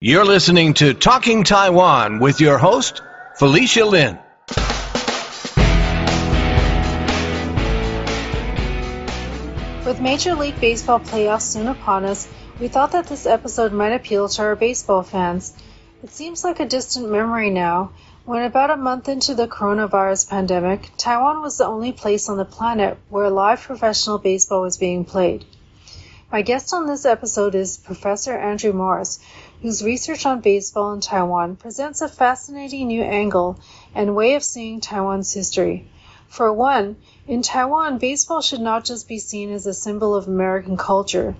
You're listening to Talking Taiwan with your host, Felicia Lin. With Major League Baseball playoffs soon upon us, we thought that this episode might appeal to our baseball fans. It seems like a distant memory now, when about a month into the coronavirus pandemic, Taiwan was the only place on the planet where live professional baseball was being played. My guest on this episode is Professor Andrew Morris, whose research on baseball in Taiwan presents a fascinating new angle and way of seeing Taiwan's history. For one, in Taiwan, baseball should not just be seen as a symbol of American culture.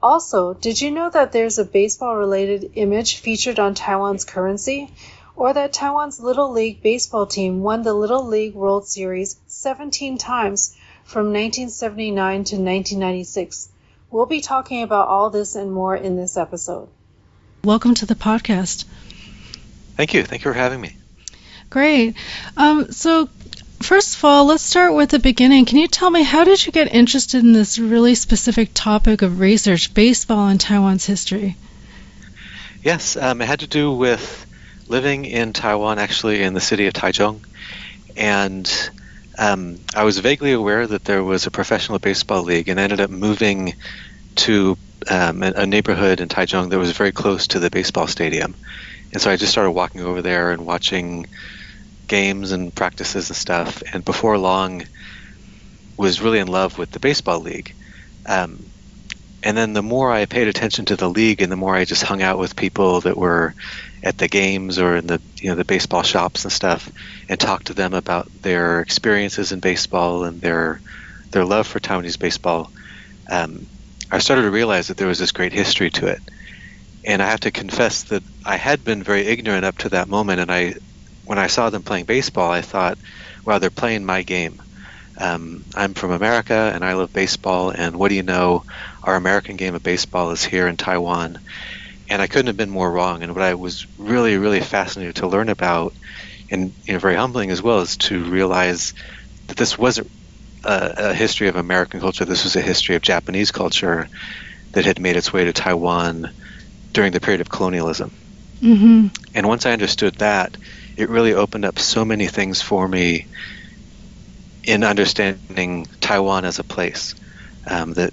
Also, did you know that there's a baseball related image featured on Taiwan's currency? Or that Taiwan's Little League baseball team won the Little League World Series 17 times from 1979 to 1996? We'll be talking about all this and more in this episode. Welcome to the podcast. Thank you. Thank you for having me. Great. Um, so, first of all, let's start with the beginning. Can you tell me how did you get interested in this really specific topic of research, baseball in Taiwan's history? Yes, um, it had to do with living in Taiwan, actually, in the city of Taichung. And um, I was vaguely aware that there was a professional baseball league and ended up moving to um, a neighborhood in Taichung that was very close to the baseball stadium. And so I just started walking over there and watching games and practices and stuff. And before long, was really in love with the baseball league. Um, and then the more I paid attention to the league, and the more I just hung out with people that were at the games or in the you know the baseball shops and stuff, and talked to them about their experiences in baseball and their their love for Taiwanese baseball. Um, I started to realize that there was this great history to it, and I have to confess that I had been very ignorant up to that moment. And I, when I saw them playing baseball, I thought, "Wow, they're playing my game." Um, I'm from America and I love baseball. And what do you know? Our American game of baseball is here in Taiwan and I couldn't have been more wrong. And what I was really, really fascinated to learn about, and you know, very humbling as well, is to realize that this wasn't a, a, history of American culture. This was a history of Japanese culture that had made its way to Taiwan during the period of colonialism. Mm-hmm. And once I understood that, it really opened up so many things for me in understanding Taiwan as a place. Um, that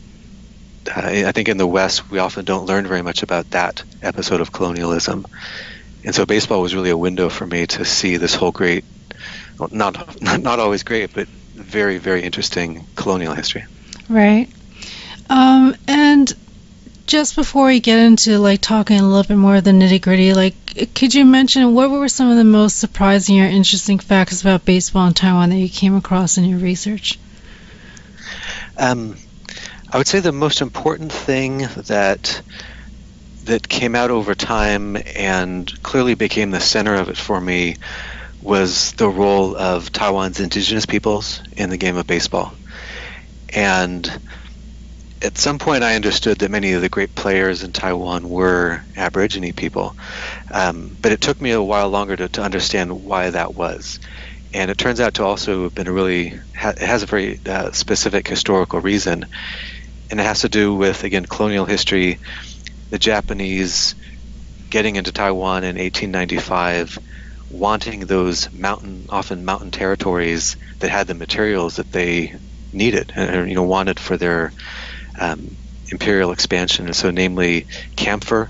uh, I think in the West, we often don't learn very much about that episode of colonialism. And so baseball was really a window for me to see this whole great, well, not, not, not always great, but very, very interesting colonial history. Right. Um, and just before we get into like talking a little bit more of the nitty gritty, like, could you mention what were some of the most surprising or interesting facts about baseball in Taiwan that you came across in your research? Um, I would say the most important thing that that came out over time and clearly became the center of it for me was the role of Taiwan's indigenous peoples in the game of baseball. And at some point, I understood that many of the great players in Taiwan were Aborigine people. Um, but it took me a while longer to, to understand why that was. And it turns out to also have been a really, ha- it has a very uh, specific historical reason and it has to do with again colonial history, the Japanese getting into Taiwan in 1895, wanting those mountain, often mountain territories that had the materials that they needed and you know wanted for their um, imperial expansion. And so, namely, camphor.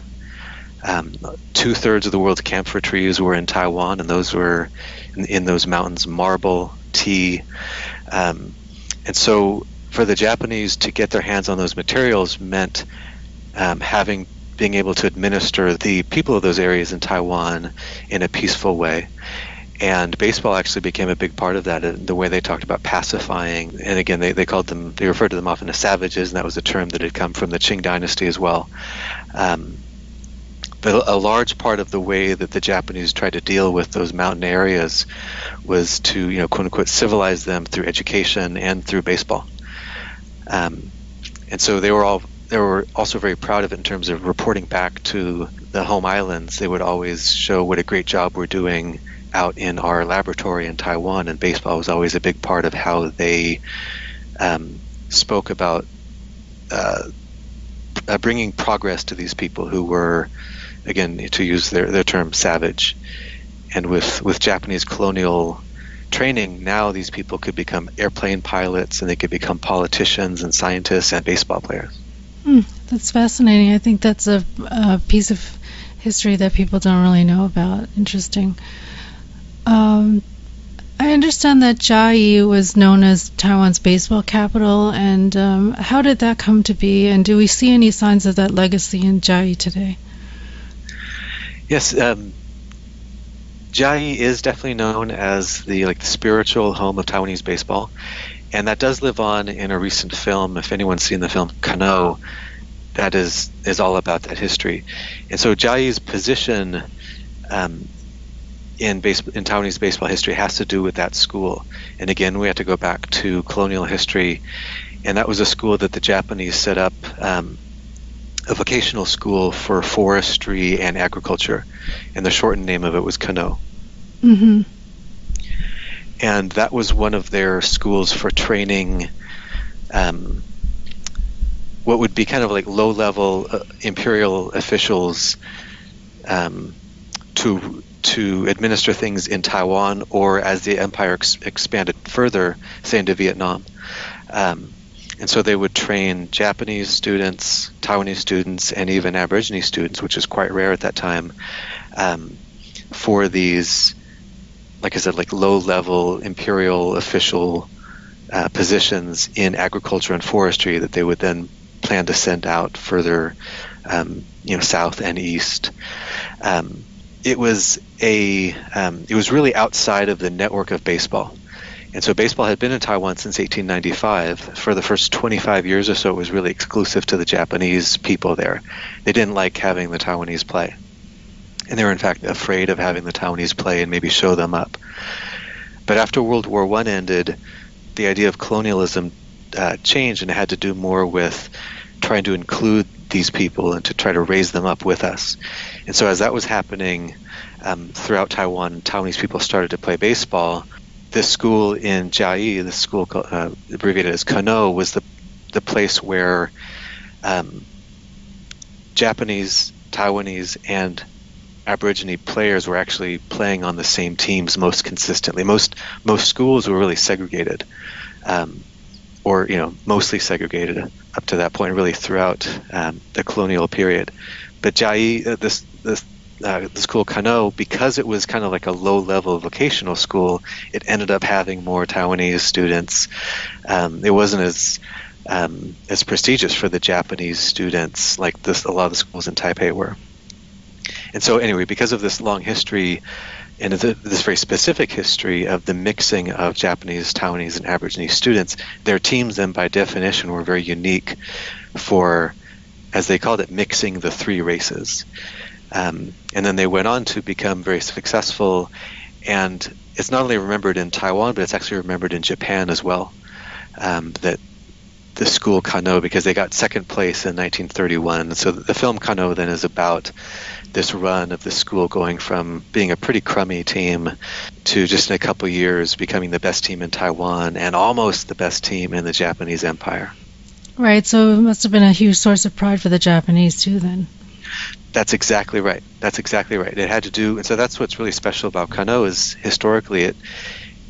Um, Two thirds of the world's camphor trees were in Taiwan, and those were in, in those mountains marble, tea, um, and so for the Japanese to get their hands on those materials meant um, having being able to administer the people of those areas in Taiwan in a peaceful way. And baseball actually became a big part of that, uh, the way they talked about pacifying. And again, they, they called them, they referred to them often as savages, and that was a term that had come from the Qing dynasty as well. Um, but a large part of the way that the Japanese tried to deal with those mountain areas was to, you know, quote unquote, civilize them through education and through baseball. Um, and so they were all they were also very proud of it in terms of reporting back to the home islands. They would always show what a great job we're doing out in our laboratory in Taiwan, and baseball was always a big part of how they um, spoke about uh, uh, bringing progress to these people who were again, to use their, their term, savage. And with, with Japanese colonial training, now these people could become airplane pilots and they could become politicians and scientists and baseball players. Hmm, that's fascinating. I think that's a, a, piece of history that people don't really know about. Interesting. Um, I understand that Chiayi was known as Taiwan's baseball capital, and um, how did that come to be? And do we see any signs of that legacy in Chiayi today? Yes, um, Chiayi is definitely known as the like the spiritual home of Taiwanese baseball, and that does live on in a recent film. If anyone's seen the film Kano, that is is all about that history, and so Chiayi's position um, in base in Taiwanese baseball history has to do with that school. And again, we have to go back to colonial history, and that was a school that the Japanese set up, um, a vocational school for forestry and agriculture, and the shortened name of it was Kano. Mm-hmm. And that was one of their schools for training. Um, what would be kind of like low-level uh, imperial officials um, to to administer things in Taiwan or as the empire ex- expanded further, say into Vietnam. Um, and so they would train Japanese students, Taiwanese students, and even Aborigine students, which is quite rare at that time, um, for these, like I said, like low-level imperial official uh, positions in agriculture and forestry that they would then plan to send out further, um, you know, south and east. Um, it was a um, it was really outside of the network of baseball. And so baseball had been in Taiwan since 1895. For the first 25 years or so, it was really exclusive to the Japanese people there. They didn't like having the Taiwanese play. And they were, in fact, afraid of having the Taiwanese play and maybe show them up. But after World War I ended, the idea of colonialism uh, changed and it had to do more with trying to include these people and to try to raise them up with us. And so as that was happening um, throughout Taiwan, Taiwanese people started to play baseball. This school in Chiayi, the school uh, abbreviated as Kano, was the the place where um, Japanese, Taiwanese, and Aborigine players were actually playing on the same teams most consistently. Most most schools were really segregated. Um, or you know mostly segregated up to that point, really throughout um, the colonial period. But Chiayi, uh, this this uh, the school Kano, because it was kind of like a low-level vocational school, it ended up having more Taiwanese students. Um, it wasn't as um, as prestigious for the Japanese students like this. A lot of the schools in Taipei were. And so, anyway, because of this long history, and this very specific history of the mixing of Japanese, Taiwanese, and Aborigine students, their teams then by definition were very unique for, as they called it, mixing the three races. Um, and then they went on to become very successful, and it's not only remembered in Taiwan, but it's actually remembered in Japan as well. Um, that the school Kano, because they got second place in 1931. So the film Kano then is about this run of the school going from being a pretty crummy team to just in a couple years becoming the best team in Taiwan and almost the best team in the Japanese Empire. Right, so it must have been a huge source of pride for the Japanese too then. That's exactly right. That's exactly right. It had to do, and so that's what's really special about Kano is historically it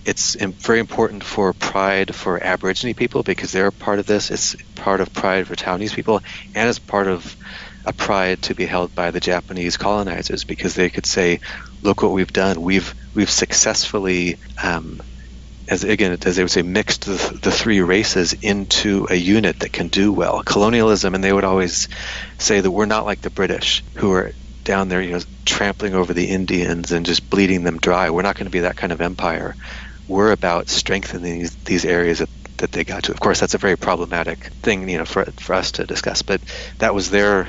it's very important for pride for Aborigine people because they're a part of this. It's part of pride for Taiwanese people, and it's part of a pride to be held by the Japanese colonizers because they could say, "Look what we've done. We've we've successfully." Um, as again, as they would say, mixed the, the three races into a unit that can do well. Colonialism, and they would always say that we're not like the British, who are down there, you know, trampling over the Indians and just bleeding them dry. We're not going to be that kind of empire. We're about strengthening these, these areas that, that they got to. Of course, that's a very problematic thing, you know, for for us to discuss. But that was their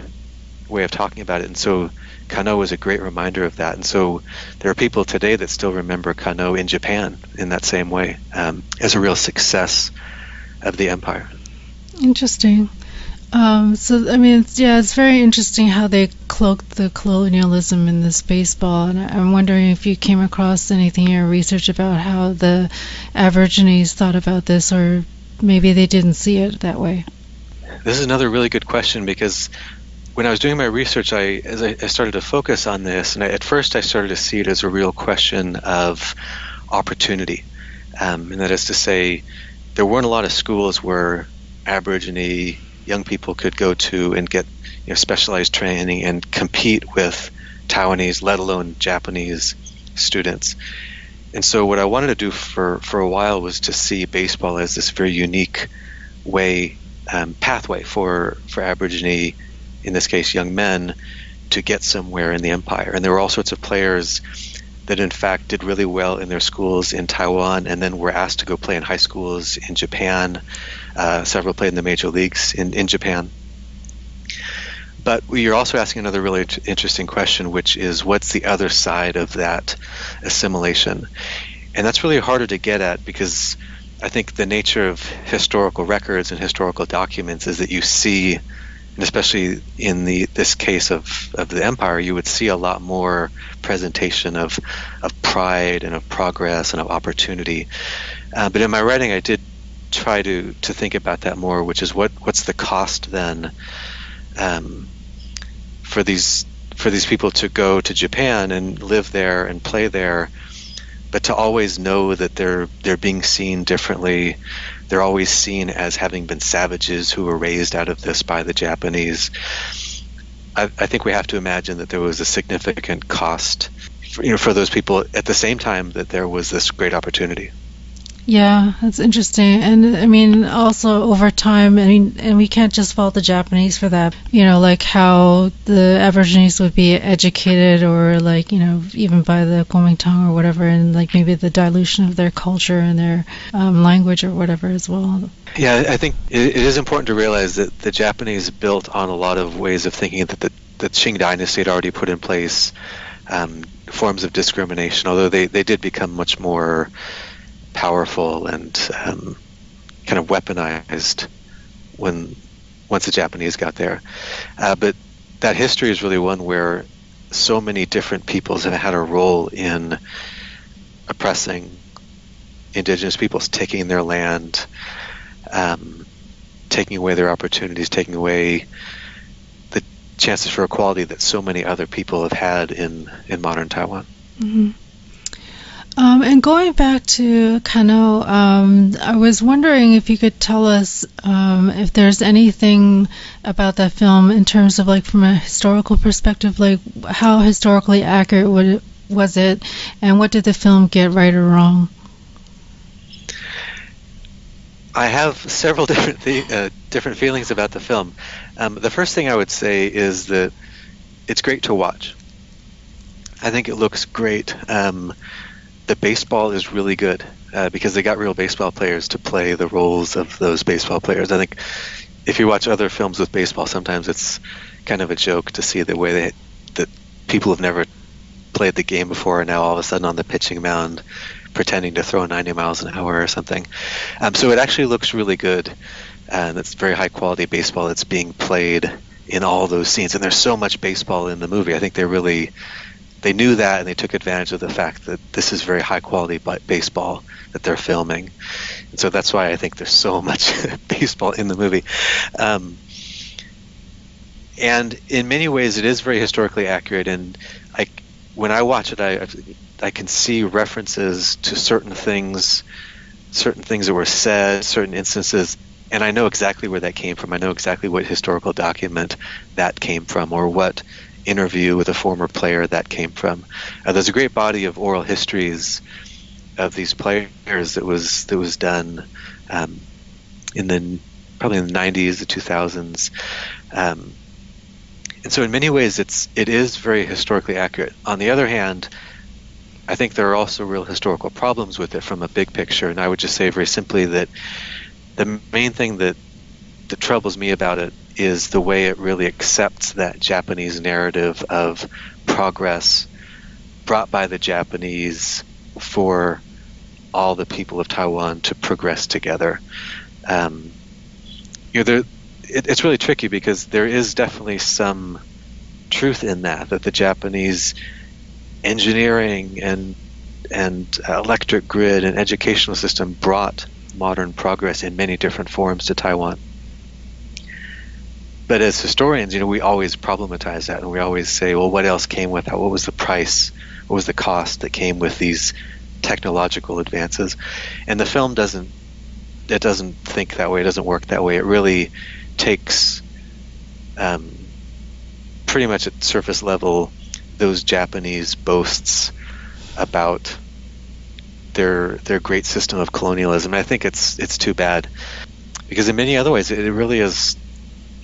way of talking about it. And so Kano was a great reminder of that. And so there are people today that still remember Kano in Japan in that same way um, as a real success of the empire. Interesting. Um, so I mean, it's, yeah, it's very interesting how they cloaked the colonialism in this baseball, and I'm wondering if you came across anything in your research about how the Aborigines thought about this, or maybe they didn't see it that way. This is another really good question because when I was doing my research, I as I, I started to focus on this, and I, at first I started to see it as a real question of opportunity, um, and that is to say, there weren't a lot of schools where Aborigine young people could go to and get you know, specialized training and compete with Taiwanese, let alone Japanese students. And so, what I wanted to do for, for a while was to see baseball as this very unique way, um, pathway for, for Aborigine in this case, young men, to get somewhere in the empire. And there were all sorts of players that, in fact, did really well in their schools in Taiwan and then were asked to go play in high schools in Japan. Uh, several played in the major leagues in, in Japan. But you're also asking another really interesting question, which is what's the other side of that assimilation? And that's really harder to get at because I think the nature of historical records and historical documents is that you see and especially in the this case of, of the empire, you would see a lot more presentation of of pride and of progress and of opportunity. Uh, but in my writing, I did try to to think about that more, which is what what's the cost then um, for these for these people to go to Japan and live there and play there, but to always know that they're they're being seen differently they're always seen as having been savages who were raised out of this by the Japanese. I, I think we have to imagine that there was a significant cost, for, you know, for those people at the same time that there was this great opportunity. Yeah, that's interesting. And I mean, also over time, I mean, and we can't just fault the Japanese for that. You know, like how the Aborigines would be educated or like, you know, even by the Kuomintang or whatever, and like maybe the dilution of their culture and their um, language or whatever as well. Yeah, I think it is important to realize that the Japanese built on a lot of ways of thinking that the, the Qing dynasty had already put in place um, forms of discrimination, although they, they did become much more powerful and um, kind of weaponized when once the Japanese got there. Uh, but that history is really one where so many different peoples have had a role in oppressing indigenous peoples, taking their land, um, taking away their opportunities, taking away the chances for equality that so many other people have had in, in modern Taiwan. Mm-hmm. Um, and going back to Kano, um, I was wondering if you could tell us um, if there's anything about that film in terms of like from a historical perspective, like how historically accurate it, was it, and what did the film get right or wrong? I have several different uh, different feelings about the film. Um, the first thing I would say is that it's great to watch. I think it looks great. Um, the baseball is really good uh, because they got real baseball players to play the roles of those baseball players. I think if you watch other films with baseball, sometimes it's kind of a joke to see the way they, that people have never played the game before are now all of a sudden on the pitching mound pretending to throw 90 miles an hour or something. Um, so it actually looks really good, and it's very high quality baseball that's being played in all those scenes. And there's so much baseball in the movie. I think they really they knew that and they took advantage of the fact that this is very high quality baseball that they're filming. And so that's why I think there's so much baseball in the movie. Um, and in many ways, it is very historically accurate. And I, when I watch it, I, I can see references to certain things, certain things that were said, certain instances, and I know exactly where that came from. I know exactly what historical document that came from, or what interview with a former player that came from. Uh, there's a great body of oral histories of these players that was that was done um, in the probably in the 90s, the 2000s. Um, and so in many ways it's it is very historically accurate. On the other hand, I think there are also real historical problems with it from a big picture, and I would just say very simply that the main thing that that troubles me about it is the way it really accepts that Japanese narrative of progress brought by the Japanese for all the people of Taiwan to progress together. Um, you know, there, it, it's really tricky because there is definitely some truth in that that the Japanese engineering and and electric grid and educational system brought modern progress in many different forms to Taiwan. But as historians, you know, we always problematize that, and we always say, well, what else came with that? What was the price? What was the cost that came with these technological advances? And the film doesn't it doesn't think that way. It doesn't work that way. It really takes um, pretty much at surface level those Japanese boasts about their their great system of colonialism. And I think it's it's too bad because in many other ways it really is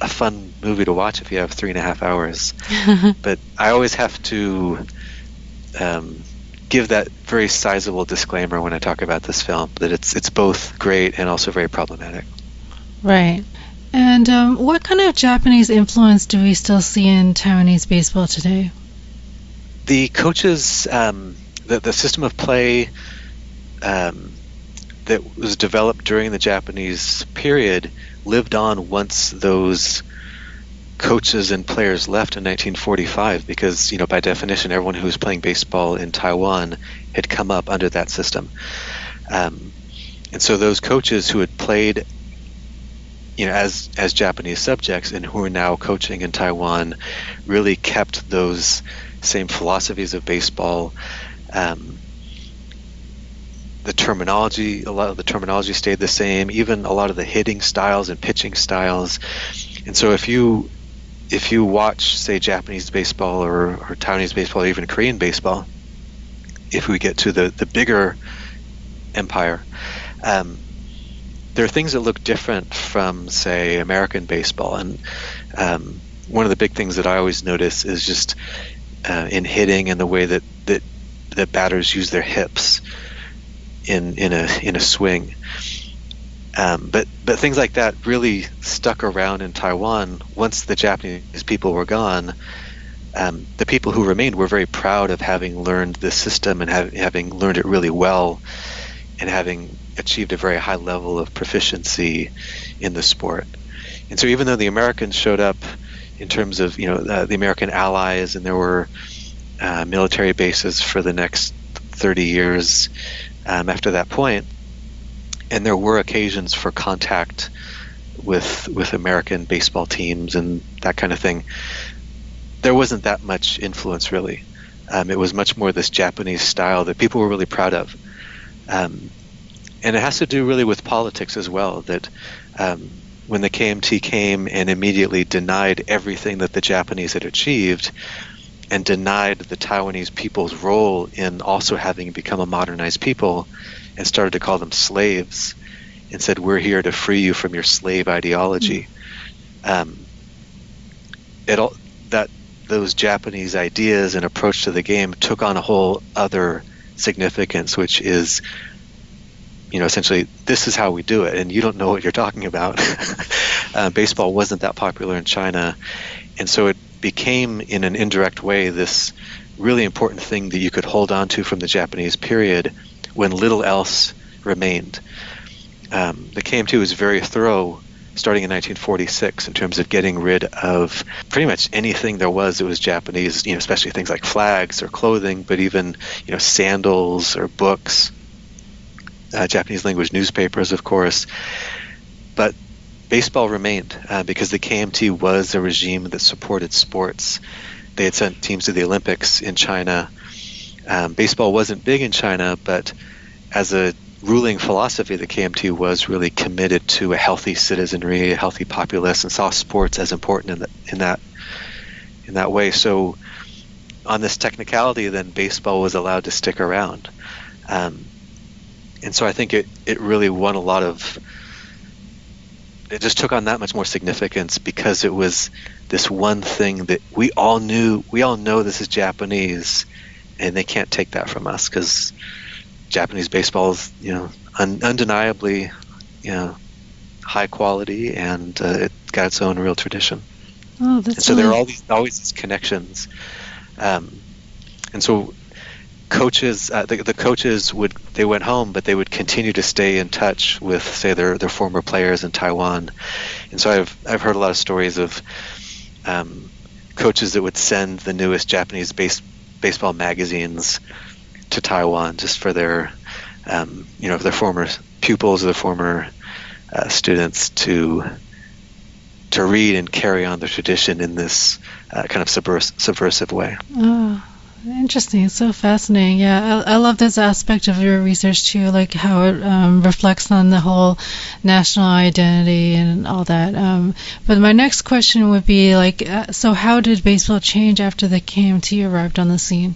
a fun movie to watch if you have three and a half hours. but I always have to um, give that very sizable disclaimer when I talk about this film that it's it's both great and also very problematic. Right. And um, what kind of Japanese influence do we still see in Taiwanese baseball today? The coaches, um, the the system of play um, that was developed during the Japanese period lived on once those coaches and players left in 1945 because you know by definition everyone who was playing baseball in Taiwan had come up under that system. Um, and so those coaches who had played you know as as Japanese subjects and who are now coaching in Taiwan really kept those same philosophies of baseball um, the terminology, a lot of the terminology stayed the same. Even a lot of the hitting styles and pitching styles. And so, if you if you watch, say, Japanese baseball or, or Taiwanese baseball, or even Korean baseball, if we get to the the bigger empire, um, there are things that look different from, say, American baseball. And um, one of the big things that I always notice is just uh, in hitting and the way that that that batters use their hips in in a in a swing. Um, but but things like that really stuck around in Taiwan once the Japanese people were gone. Um, the people who remained were very proud of having learned this system and have, having learned it really well, and having achieved a very high level of proficiency in the sport. And so, even though the Americans showed up in terms of you know uh, the American allies, and there were uh, military bases for the next 30 years um, after that point, and there were occasions for contact with with American baseball teams and that kind of thing. There wasn't that much influence really. Um, it was much more this Japanese style that people were really proud of, um, and it has to do really with politics as well. That um, when the KMT came and immediately denied everything that the Japanese had achieved, and denied the Taiwanese people's role in also having become a modernized people and started to call them slaves and said, We're here to free you from your slave ideology. Mm-hmm. Um, it all, that those Japanese ideas and approach to the game took on a whole other significance, which is, you know, essentially this is how we do it, and you don't know what you're talking about. uh, baseball wasn't that popular in China, and so it became, in an indirect way, this really important thing that you could hold on to from the Japanese period when little else remained. Um, the KMT was very thorough starting in 1946 in terms of getting rid of pretty much anything there was that was Japanese, you know, especially things like flags or clothing, but even, you know, sandals or books, uh, Japanese language newspapers, of course. But baseball remained uh, because the KMT was a regime that supported sports. They had sent teams to the Olympics in China. Um, baseball wasn't big in China, but as a ruling philosophy, the KMT was really committed to a healthy citizenry, a healthy populace, and saw sports as important in, the, in that in that way. So, on this technicality, then baseball was allowed to stick around, um, and so I think it it really won a lot of it just took on that much more significance because it was this one thing that we all knew we all know this is Japanese and they can't take that from us because Japanese baseball is you know un- undeniably you know high quality and uh, it got its own real tradition. Oh, that's and so really... there are all these always these connections, um, and so coaches uh, the, the coaches would they went home but they would continue to stay in touch with say their their former players in Taiwan and so I've I've heard a lot of stories of um, coaches that would send the newest Japanese base, baseball magazines to Taiwan just for their um, you know for their former pupils or their former uh, students to to read and carry on the tradition in this uh, kind of subvers- subversive way. Oh, interesting. So fascinating. Yeah, I, I, love this aspect of your research too, like how it um, reflects on the whole national identity and all that. Um, but my next question would be like, uh, so how did baseball change after the KMT arrived on the scene?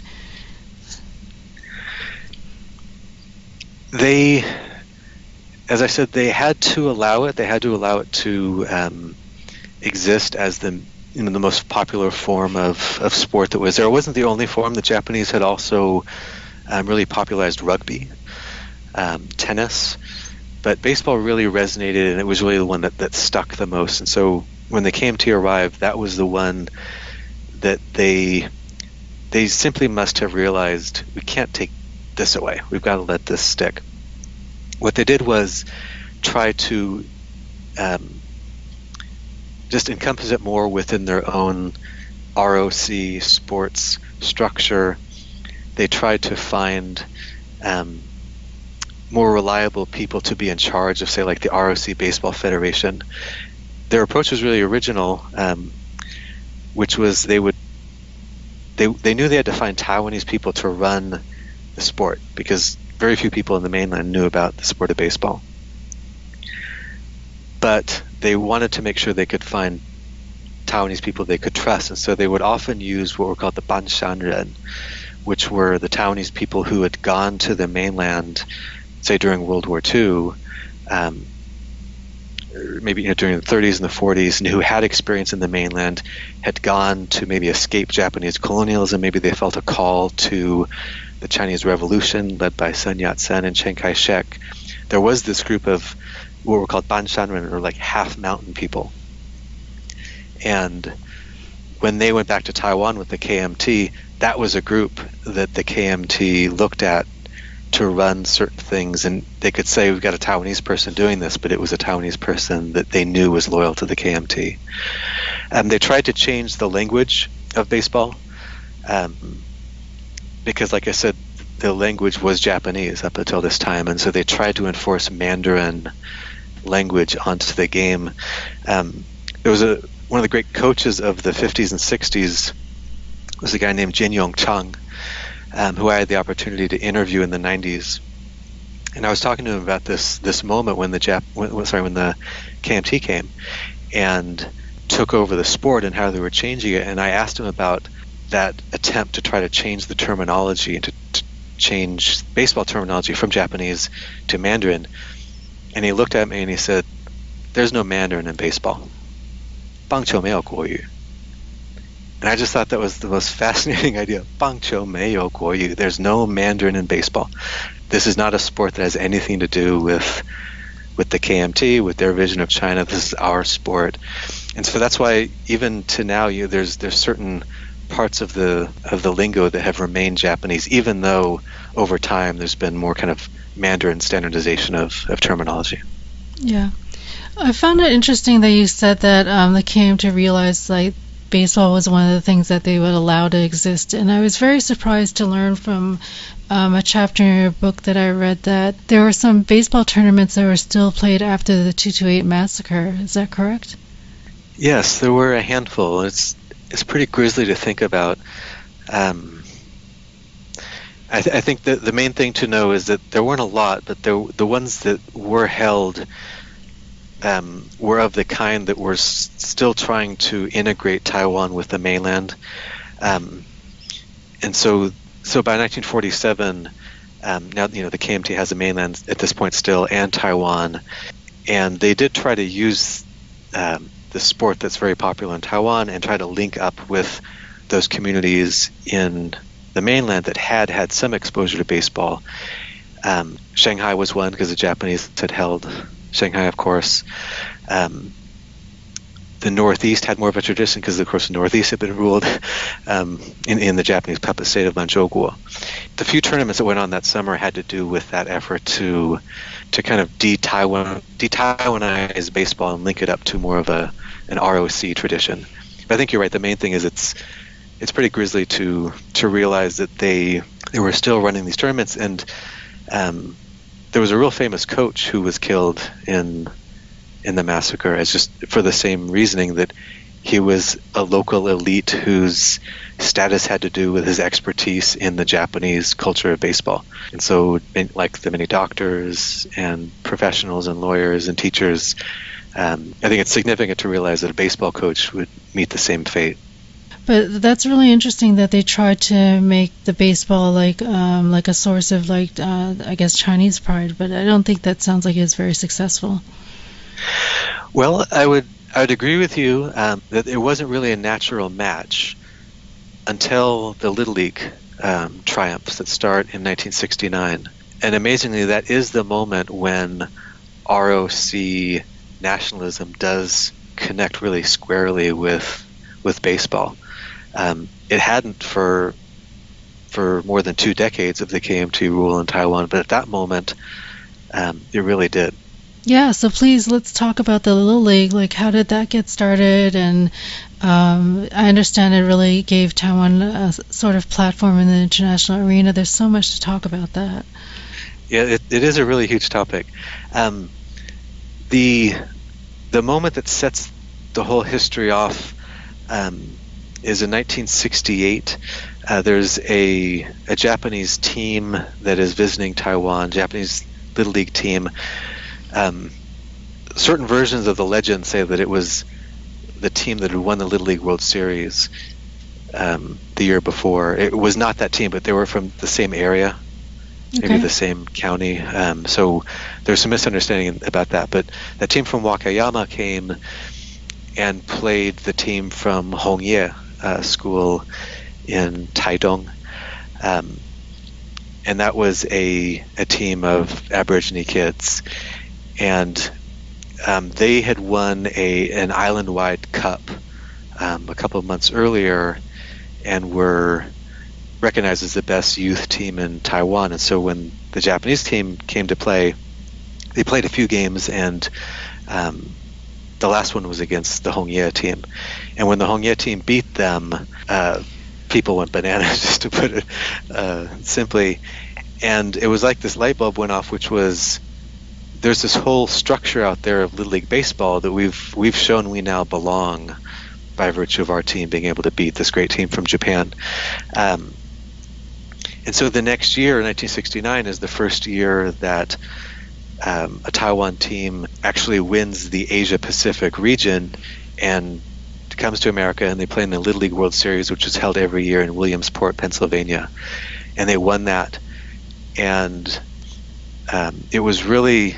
They, as I said, they had to allow it. They had to allow it to um, exist as the you know the most popular form of, of sport that was there. It wasn't the only form. The Japanese had also um, really popularized rugby, um, tennis, but baseball really resonated, and it was really the one that, that stuck the most. And so when the KMT arrived, that was the one that they they simply must have realized we can't take this away. We've got to let this stick. What they did was try to um, just encompass it more within their own ROC sports structure. They tried to find um, more reliable people to be in charge of, say, like the ROC Baseball Federation. Their approach was really original, um, which was they would they they knew they had to find Taiwanese people to run the sport because very few people in the mainland knew about the sport of baseball. But they wanted to make sure they could find Taiwanese people they could trust, and so they would often use what were called the Ban Banshanren, which were the Taiwanese people who had gone to the mainland, say during World War II, um, maybe you know, during the 30s and the 40s, and who had experience in the mainland, had gone to maybe escape Japanese colonialism. Maybe they felt a call to the Chinese Revolution, led by Sun Yat-sen and Chiang Kai-shek. There was this group of what were called Banshanren, or like half mountain people. And when they went back to Taiwan with the KMT, that was a group that the KMT looked at to run certain things, and they could say we've got a Taiwanese person doing this, but it was a Taiwanese person that they knew was loyal to the KMT. Um, they tried to change the language of baseball, um, because, like I said, the language was Japanese up until this time, and so they tried to enforce Mandarin language onto the game. Um, there was a one of the great coaches of the 50s and 60s was a guy named Jin Yong Chung, um, who I had the opportunity to interview in the 90s. And I was talking to him about this this moment when the Jap when, sorry when the KMT came and took over the sport and how they were changing it. And I asked him about that attempt to try to change the terminology and to, to change baseball terminology from Japanese to Mandarin. And he looked at me and he said, There's no Mandarin in baseball. Bang Cho And I just thought that was the most fascinating idea. Bang Cho There's no Mandarin in baseball. This is not a sport that has anything to do with with the KMT, with their vision of China. This is our sport, and so that's why even to now, you, there's there's certain parts of the of the lingo that have remained Japanese, even though over time there's been more kind of Mandarin standardization of, of terminology. Yeah. I found it interesting that you said that um, they came to realize like baseball was one of the things that they would allow to exist, and I was very surprised to learn from um, a chapter in your book that I read that there were some baseball tournaments that were still played after the 228 massacre. Is that correct? Yes, there were a handful. It's it's pretty grisly to think about. Um, I, th- I, think that the main thing to know is that there weren't a lot, but the ones that were held um, were of the kind that were s- still trying to integrate Taiwan with the mainland. Um, and so, so by 1947, um, now you know the KMT has a mainland at this point still and Taiwan, and they did try to use um, the sport that's very popular in Taiwan and try to link up with those communities in the mainland that had had some exposure to baseball. Um, Shanghai was one because the Japanese had held Shanghai, of course. Um, the Northeast had more of a tradition because, of course, the Northeast had been ruled um, in, in the Japanese puppet state of Manchukuo. The few tournaments that went on that summer had to do with that effort to to kind of de-Taiwan, de-Taiwanize baseball and link it up to more of a an ROC tradition. But I think you're right. The main thing is it's it's pretty grisly to to realize that they they were still running these tournaments and um, there was a real famous coach who was killed in in the massacre as just for the same reasoning that he was a local elite whose status had to do with his expertise in the Japanese culture of baseball. And so, like the many doctors and professionals and lawyers and teachers, um, I think it's significant to realize that a baseball coach would meet the same fate. But that's really interesting that they tried to make the baseball like um, like a source of like uh, I guess Chinese pride. But I don't think that sounds like it's very successful. Well, I would I would agree with you um, that it wasn't really a natural match until the Little League um, triumphs that start in 1969. And amazingly, that is the moment when ROC nationalism does connect really squarely with with baseball. Um, it hadn't for for more than two decades of the KMT rule in Taiwan, but at that moment, um, it really did. Yeah, so please let's talk about the Little League. Like, how did that get started? And um, I understand it really gave Taiwan a sort of platform in the international arena. There's so much to talk about that. Yeah, it, it is a really huge topic. Um, the the moment that sets the whole history off um, is in 1968. Uh, there's a a Japanese team that is visiting Taiwan, Japanese Little League team um, certain versions of the legend say that it was the team that had won the Little League World Series um, the year before. It was not that team, but they were from the same area, okay. maybe the same county. Um, so there's some misunderstanding about that. But that team from Wakayama came and played the team from Hongye uh, School in Taidong. Um, and that was a, a team of Aborigine kids and um, they had won a an island-wide cup um, a couple of months earlier, and were recognized as the best youth team in Taiwan. And so when the Japanese team came to play, they played a few games, and um, the last one was against the Hongye team. And when the Hongye team beat them, uh, people went bananas, just to put it uh, simply. And it was like this light bulb went off, which was there's this whole structure out there of Little League baseball that we've we've shown we now belong by virtue of our team being able to beat this great team from Japan. Um, and so the next year, 1969, is the first year that um, a Taiwan team actually wins the Asia Pacific region and comes to America and they play in the Little League World Series, which is held every year in Williamsport, Pennsylvania. And they won that. And um, it was really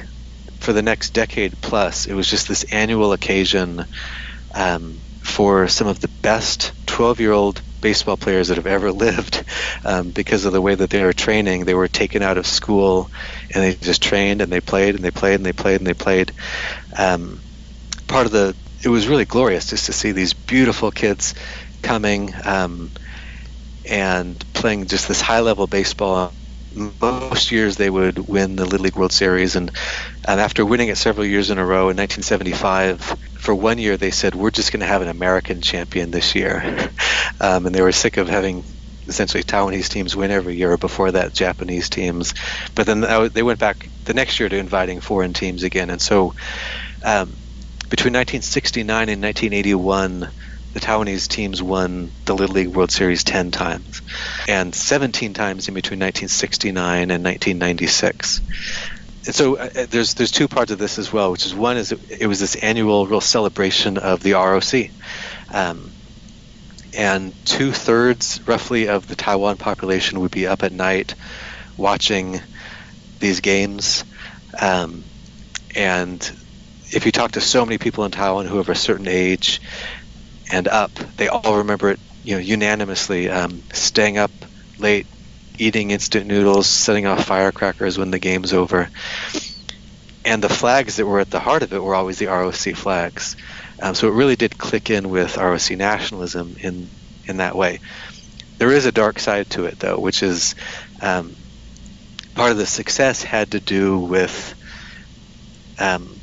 for the next decade plus, it was just this annual occasion um, for some of the best 12 year old baseball players that have ever lived um, because of the way that they were training. They were taken out of school and they just trained and they played and they played and they played and they played. Um, part of the, it was really glorious just to see these beautiful kids coming um, and playing just this high level baseball most years they would win the Little League World Series, and, and after winning it several years in a row in 1975, for one year they said we're just going to have an American champion this year, um, and they were sick of having essentially Taiwanese teams win every year. Before that, Japanese teams, but then they went back the next year to inviting foreign teams again, and so um, between 1969 and 1981 the Taiwanese teams won the Little League World Series 10 times and 17 times in between 1969 and 1996. And so uh, uh, there's there's two parts of this as well, which is one is it, it was this annual real celebration of the ROC. Um, and two thirds roughly of the Taiwan population would be up at night watching these games. Um, and if you talk to so many people in Taiwan who have a certain age, and up, they all remember it, you know, unanimously. Um, staying up late, eating instant noodles, setting off firecrackers when the game's over. And the flags that were at the heart of it were always the ROC flags. Um, so it really did click in with ROC nationalism in in that way. There is a dark side to it, though, which is um, part of the success had to do with um,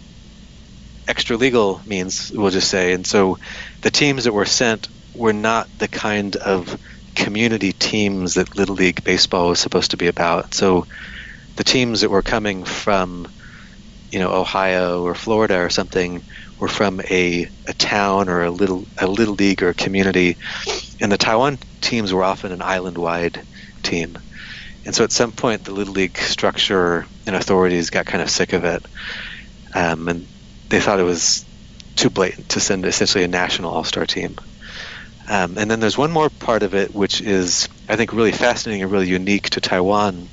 extra legal means, we'll just say. And so the teams that were sent were not the kind of community teams that Little League Baseball was supposed to be about. So the teams that were coming from you know, Ohio or Florida or something were from a, a town or a little a little league or a community, and the Taiwan teams were often an island-wide team. And so at some point, the little league structure and authorities got kind of sick of it, um, and they thought it was too blatant to send essentially a national all-star team. Um, and then there's one more part of it, which is I think really fascinating and really unique to Taiwan,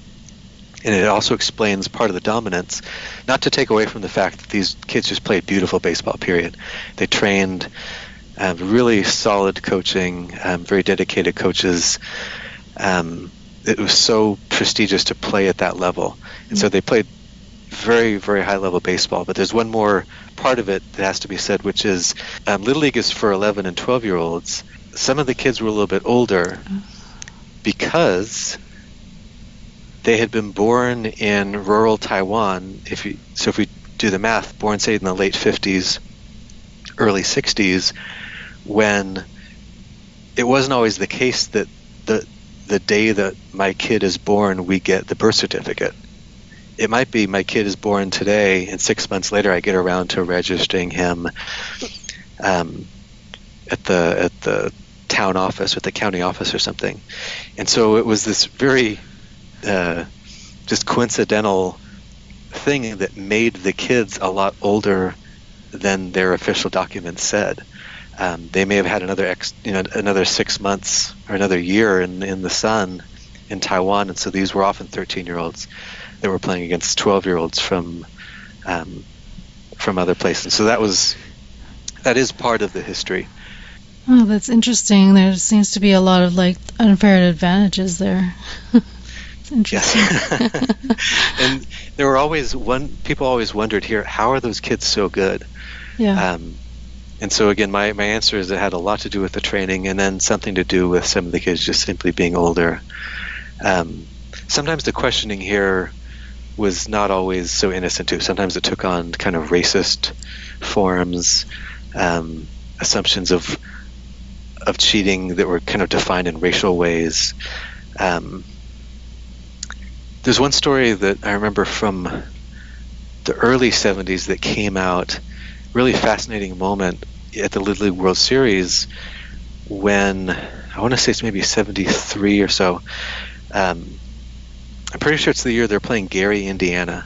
and it also explains part of the dominance. Not to take away from the fact that these kids just played beautiful baseball. Period. They trained, um, really solid coaching, um, very dedicated coaches. Um, it was so prestigious to play at that level, and so they played very very high level baseball. But there's one more part of it that has to be said, which is um, Little League is for 11 and 12 year olds. Some of the kids were a little bit older because they had been born in rural Taiwan. If you, so, if we do the math, born say in the late 50s, early 60s, when it wasn't always the case that the the day that my kid is born, we get the birth certificate. It might be my kid is born today, and six months later, I get around to registering him um, at the at the town office, or the county office, or something. And so it was this very uh, just coincidental thing that made the kids a lot older than their official documents said. Um, they may have had another ex, you know, another six months or another year in in the sun in Taiwan, and so these were often 13 year olds that were playing against 12 year olds from um, from other places. So that was that is part of the history. Oh, that's interesting. There seems to be a lot of like unfair advantages there. interesting. Yes. and there were always one. People always wondered here, how are those kids so good? Yeah. Um, and so again, my, my answer is it had a lot to do with the training, and then something to do with some of the kids just simply being older. Um, sometimes the questioning here was not always so innocent too. Sometimes it took on kind of racist forms, um, assumptions of of cheating that were kind of defined in racial ways. Um, there's one story that I remember from the early 70s that came out, really fascinating moment at the Little League World Series when I want to say it's maybe 73 or so. Um, I'm pretty sure it's the year they're playing Gary, Indiana,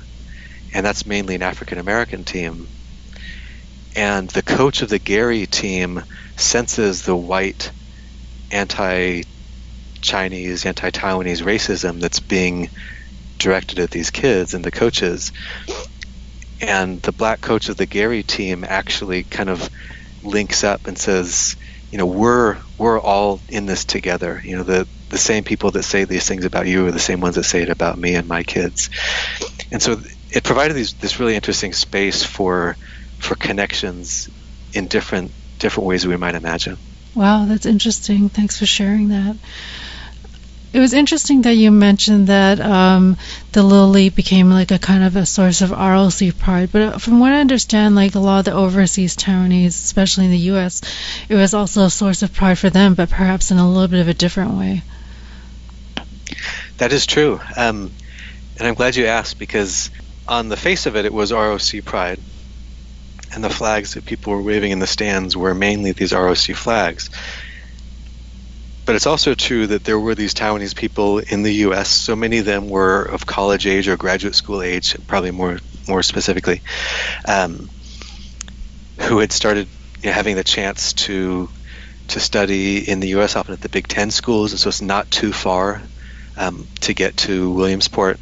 and that's mainly an African American team. And the coach of the Gary team senses the white anti Chinese, anti Taiwanese racism that's being directed at these kids and the coaches. And the black coach of the Gary team actually kind of links up and says, you know, we're we're all in this together. You know, the the same people that say these things about you are the same ones that say it about me and my kids. And so it provided these, this really interesting space for for connections in different different ways we might imagine. Wow, that's interesting. Thanks for sharing that. It was interesting that you mentioned that um, the League became like a kind of a source of ROC pride. But from what I understand, like a lot of the overseas Taiwanese, especially in the U.S., it was also a source of pride for them, but perhaps in a little bit of a different way. That is true. Um, and I'm glad you asked because on the face of it, it was ROC pride. And the flags that people were waving in the stands were mainly these ROC flags. But it's also true that there were these Taiwanese people in the U.S. So many of them were of college age or graduate school age, probably more more specifically, um, who had started you know, having the chance to to study in the U.S. often at the Big Ten schools, and so it's not too far um, to get to Williamsport.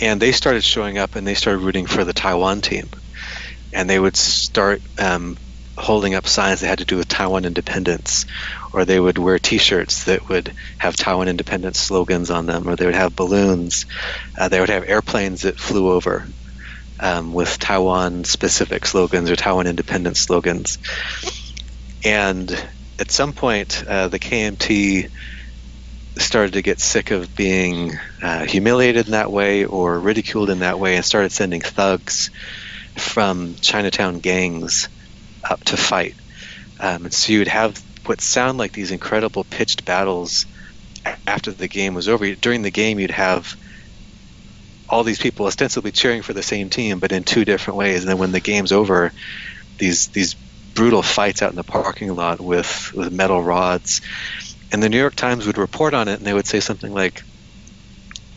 And they started showing up, and they started rooting for the Taiwan team, and they would start um, holding up signs that had to do with Taiwan independence, or they would wear T-shirts that would have Taiwan independence slogans on them, or they would have balloons. Uh, they would have airplanes that flew over um, with Taiwan-specific slogans or Taiwan independence slogans. And at some point, uh, the KMT started to get sick of being uh, humiliated in that way or ridiculed in that way, and started sending thugs from Chinatown gangs up to fight. Um, and so you'd have what sound like these incredible pitched battles after the game was over. During the game, you'd have all these people ostensibly cheering for the same team, but in two different ways. And then when the game's over, these these brutal fights out in the parking lot with with metal rods. And the New York Times would report on it, and they would say something like,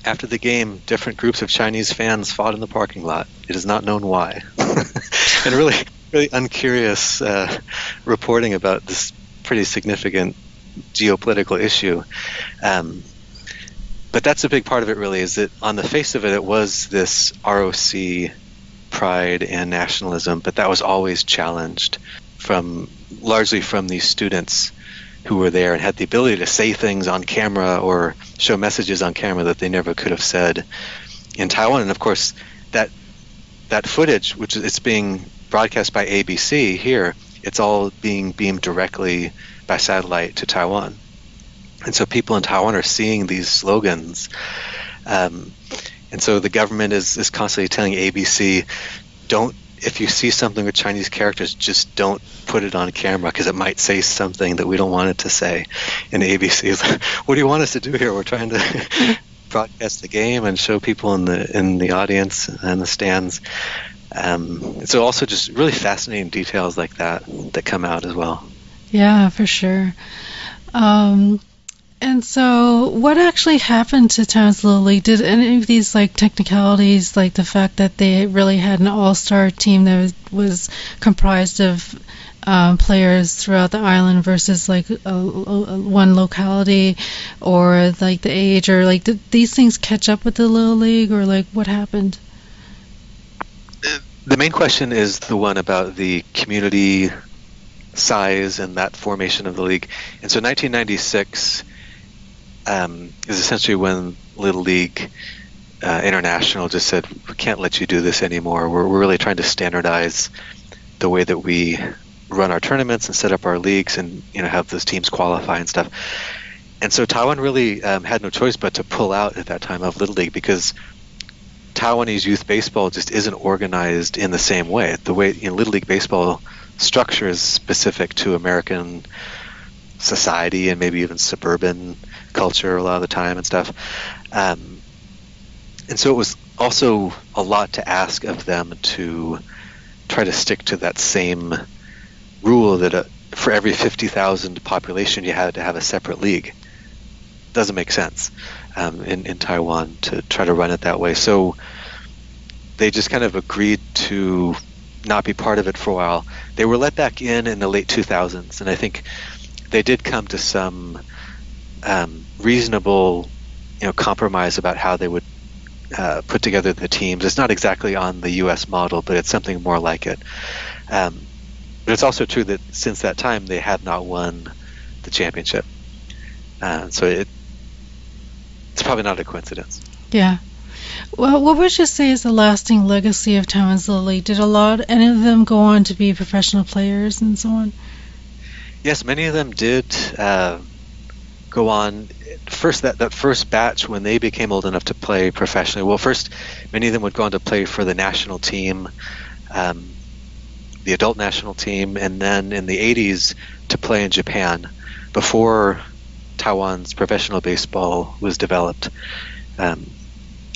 after the game, different groups of Chinese fans fought in the parking lot. It is not known why. and really, really uncurious uh, reporting about this pretty significant geopolitical issue. Um, but that's a big part of it, really, is that on the face of it, it was this ROC pride and nationalism, but that was always challenged from largely from these students who were there and had the ability to say things on camera or show messages on camera that they never could have said in Taiwan. And of course, that that footage, which it's being broadcast by ABC here, it's all being beamed directly by satellite to Taiwan. And so people in Taiwan are seeing these slogans. Um, and so the government is, is constantly telling ABC, don't if you see something with Chinese characters, just don't put it on camera because it might say something that we don't want it to say. And ABC is like, what do you want us to do here? We're trying to broadcast the game and show people in the in the audience and the stands. Um, so also just really fascinating details like that that come out as well. Yeah, for sure. Um, and so, what actually happened to Towns League? Did any of these like technicalities, like the fact that they really had an all-star team that was, was comprised of um, players throughout the island versus like a, a, one locality, or like the age, or like did these things catch up with the Little League, or like what happened? The main question is the one about the community size and that formation of the league. And so 1996 um, is essentially when Little League uh, International just said, we can't let you do this anymore. We're, we're really trying to standardize the way that we run our tournaments and set up our leagues and you know have those teams qualify and stuff. And so Taiwan really um, had no choice but to pull out at that time of Little League because Taiwanese youth baseball just isn't organized in the same way. The way you know, Little League baseball structure is specific to American society and maybe even suburban culture a lot of the time and stuff. Um, and so it was also a lot to ask of them to try to stick to that same rule that uh, for every 50,000 population you had to have a separate league. Doesn't make sense um, in, in Taiwan to try to run it that way. So they just kind of agreed to not be part of it for a while. They were let back in in the late 2000s, and I think they did come to some um, reasonable, you know, compromise about how they would uh, put together the teams. It's not exactly on the U.S. model, but it's something more like it. Um, but it's also true that since that time they have not won the championship. Uh, so it it's probably not a coincidence. Yeah. Well, what would you say is the lasting legacy of Tom and Lily? Did a lot, any of them, go on to be professional players and so on? Yes, many of them did. Uh, go on first that, that first batch when they became old enough to play professionally well first many of them would go on to play for the national team um, the adult national team and then in the 80s to play in japan before taiwan's professional baseball was developed um,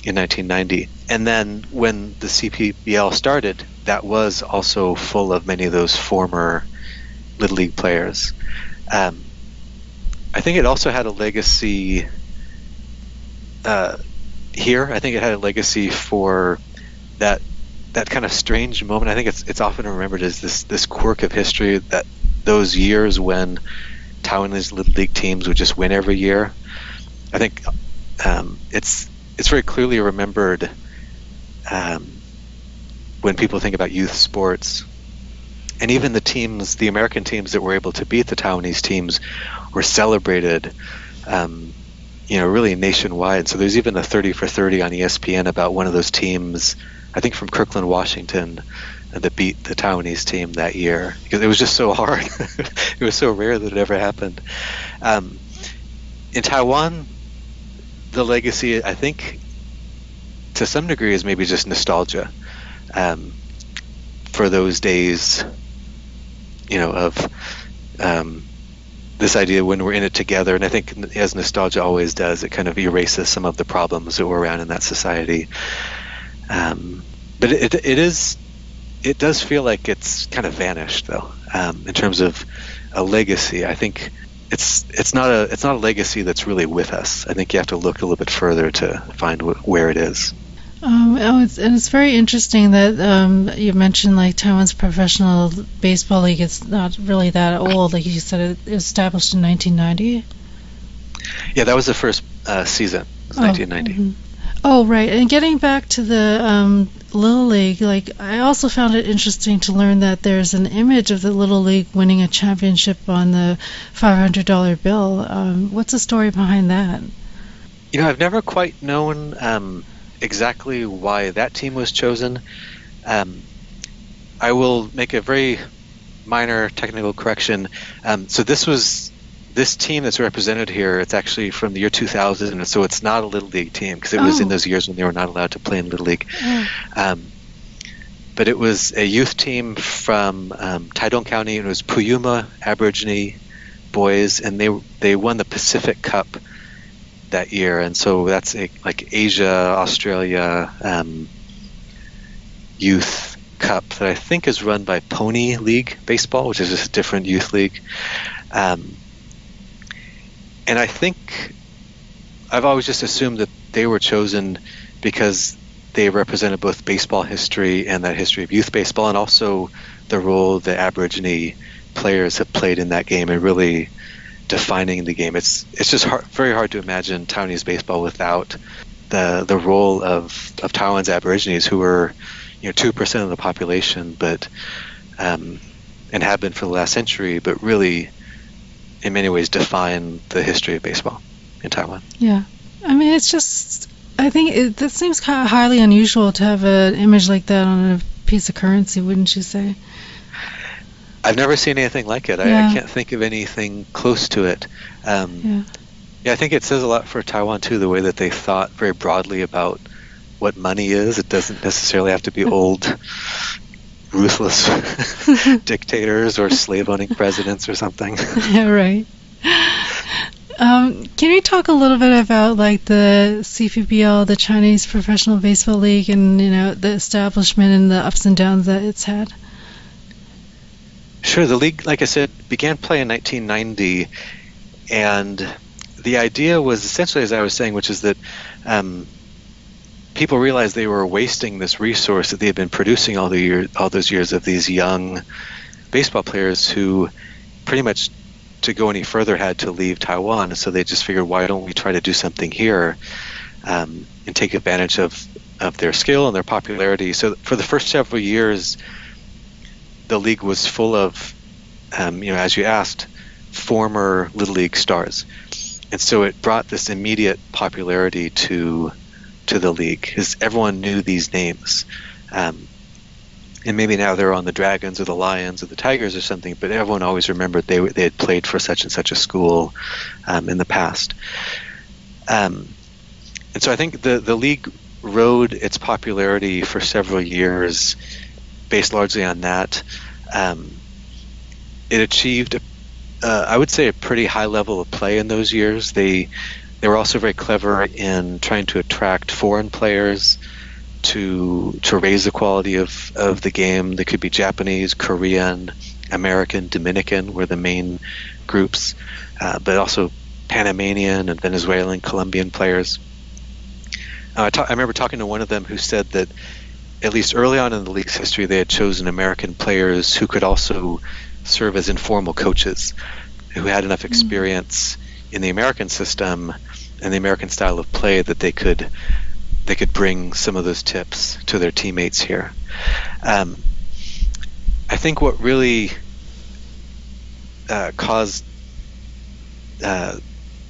in 1990 and then when the cpbl started that was also full of many of those former little league players um, I think it also had a legacy uh, here. I think it had a legacy for that that kind of strange moment. I think it's it's often remembered as this this quirk of history that those years when Taiwanese little league teams would just win every year. I think um, it's it's very clearly remembered um, when people think about youth sports, and even the teams, the American teams that were able to beat the Taiwanese teams, were celebrated, um, you know, really nationwide. So there's even a 30 for 30 on ESPN about one of those teams, I think from Kirkland, Washington, that beat the Taiwanese team that year because it was just so hard. it was so rare that it ever happened. Um, in Taiwan, the legacy, I think, to some degree, is maybe just nostalgia um, for those days, you know, of um, this idea when we're in it together, and I think as nostalgia always does, it kind of erases some of the problems that were around in that society. Um, but it, it is it does feel like it's kind of vanished though um, in terms of a legacy. I think it's it's not a it's not a legacy that's really with us. I think you have to look a little bit further to find wh- where it is. Um, oh, it's, and it's very interesting that um, you mentioned like Taiwan's professional baseball league. It's not really that old. Like you said, it was established in 1990. Yeah, that was the first uh, season. Oh, 1990. mhm. Oh, right. And getting back to the um, Little League, like I also found it interesting to learn that there's an image of the Little League winning a championship on the $500 bill. Um, what's the story behind that? You know, I've never quite known um, exactly why that team was chosen. Um, I will make a very minor technical correction. Um, so this was this team that's represented here. It's actually from the year 2000, and so it's not a little league team because it was in Oh. those years when they were not allowed to play in little league. Oh. Um, but it was a youth team from um, Taidong County, and it was Puyuma Aborigine boys, and they they won the Pacific Cup that year, and so that's a, like Asia Australia um, Youth Cup that I think is run by Pony League Baseball, which is just a different youth league. Um, and I think I've always just assumed that they were chosen because they represented both baseball history and that history of youth baseball, and also the role that Aborigine players have played in that game and really defining the game. It's it's just hard, very hard to imagine Taiwanese baseball without the the role of, of Taiwan's Aborigines, who were you know two percent of the population, but um, and have been for the last century, but really in many ways define the history of baseball in Taiwan. Yeah. I mean, it's just, I think it, that seems kind of highly unusual to have an image like that on a piece of currency, wouldn't you say? I've never seen anything like it. I, I can't think of anything close to it. Um, Yeah. yeah, I think it says a lot for Taiwan too, the way that they thought very broadly about what money is. It doesn't necessarily have to be old, ruthless dictators or slave-owning presidents or something. yeah, right. Um, can you talk a little bit about like the CPBL, the Chinese Professional Baseball League, and you know the establishment and the ups and downs that it's had? Sure. The league, like I said, began play in 1990, and the idea was essentially, as I was saying, which is that um, people realized they were wasting this resource that they had been producing all the year, all those years of these young baseball players who, pretty much, to go any further, had to leave Taiwan. So they just figured, why don't we try to do something here um, and take advantage of of their skill and their popularity? So for the first several years the league was full of, um, you know, as you asked, former little league stars, and so it brought this immediate popularity to to the league because everyone knew these names, um, and maybe now they're on the Dragons or the Lions or the Tigers or something, but everyone always remembered they they had played for such and such a school um, in the past. Um, and so I think the the league rode its popularity for several years based largely on that. Um, it achieved, uh, I would say, a pretty high level of play in those years. They they were also very clever in trying to attract foreign players to to raise the quality of, of the game. They could be Japanese, Korean, American, Dominican were the main groups, uh, but also Panamanian and Venezuelan, Colombian players. Uh, I, ta- I remember talking to one of them who said that at least early on in the league's history, they had chosen American players who could also serve as informal coaches, who had enough experience in the American system and the American style of play that they could they could bring some of those tips to their teammates here. Um, I think what really uh, caused uh,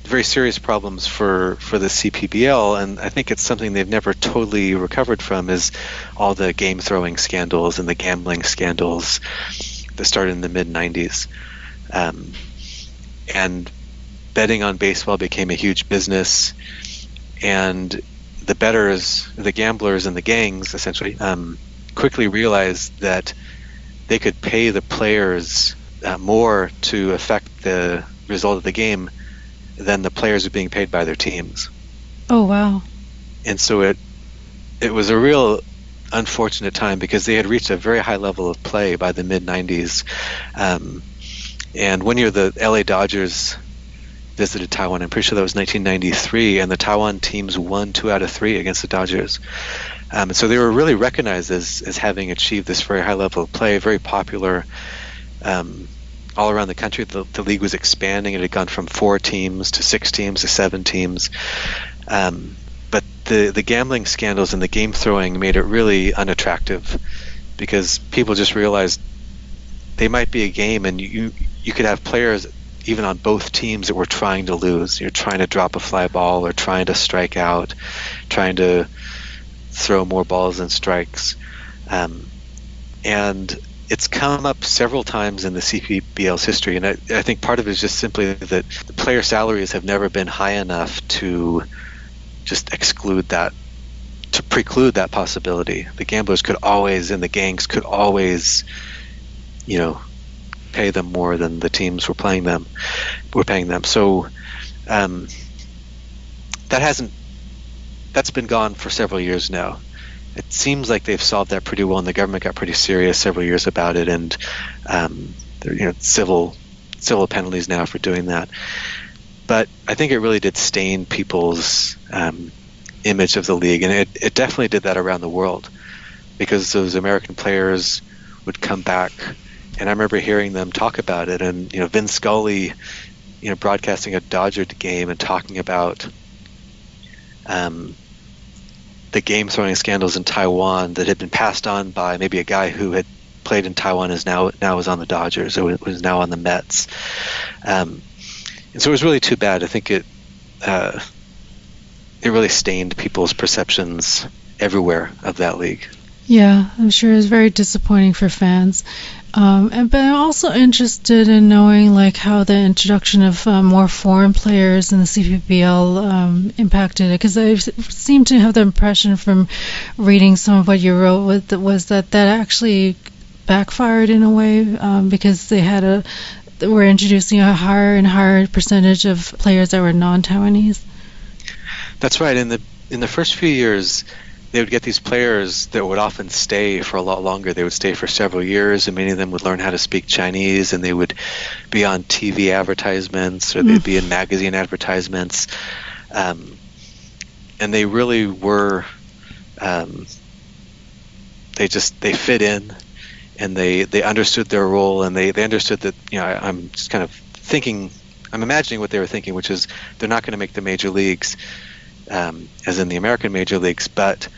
very serious problems for, for the CPBL, and I think it's something they've never totally recovered from, is all the game throwing scandals and the gambling scandals that started in the mid 90s. Um, and betting on baseball became a huge business, and the betters, the gamblers, and the gangs essentially um, quickly realized that they could pay the players uh, more to affect the result of the game than the players were being paid by their teams. Oh wow! And so it it was a real unfortunate time because they had reached a very high level of play by the mid '90s. Um, and one year the LA Dodgers visited Taiwan. I'm pretty sure that was 1993, and the Taiwan teams won two out of three against the Dodgers. Um, so they were really recognized as, as having achieved this very high level of play, very popular um, all around the country. The, the, league was expanding. It had gone from four teams to six teams to seven teams. Um, but the, the gambling scandals and the game throwing made it really unattractive because people just realized they might be a game and you, you could have players even on both teams that were trying to lose. You're trying to drop a fly ball or trying to strike out, trying to throw more balls than strikes. Um, and it's come up several times in the CPBL's history, and I, I, think part of it is just simply that the player salaries have never been high enough to just exclude that, to preclude that possibility. The gamblers could always, and the gangs could always, you know, pay them more than the teams were playing them were paying them. So um, that hasn't that's been gone for several years now. It seems like they've solved that pretty well, and the government got pretty serious several years about it, and um, there you know civil civil penalties now for doing that. But I think it really did stain people's um, image of the league, and it, it definitely did that around the world because those American players would come back and I remember hearing them talk about it, and you know, Vin Scully, you know, broadcasting a Dodger game and talking about um, the game throwing scandals in Taiwan that had been passed on by maybe a guy who had played in Taiwan is now now was on the Dodgers or was now on the Mets, um, and so it was really too bad. I think it uh, it really stained people's perceptions everywhere of that league. Yeah, I'm sure it was very disappointing for fans. Um, and, but I'm also interested in knowing like how the introduction of uh, more foreign players in the CPBL um, impacted it, because I seem to have the impression from reading some of what you wrote with, was that that actually backfired in a way um, because they had a were introducing a higher and higher percentage of players that were non-Taiwanese. That's right. In the in the first few years, they would get these players that would often stay for a lot longer. They would stay for several years, and many of them would learn how to speak Chinese, and they would be on TV advertisements or they'd be in magazine advertisements. Um, and they really were, um, they just they fit in, and they they understood their role, and they they understood that you know I, I'm just kind of thinking, I'm imagining what they were thinking, which is they're not going to make the major leagues um, as in the American major leagues, but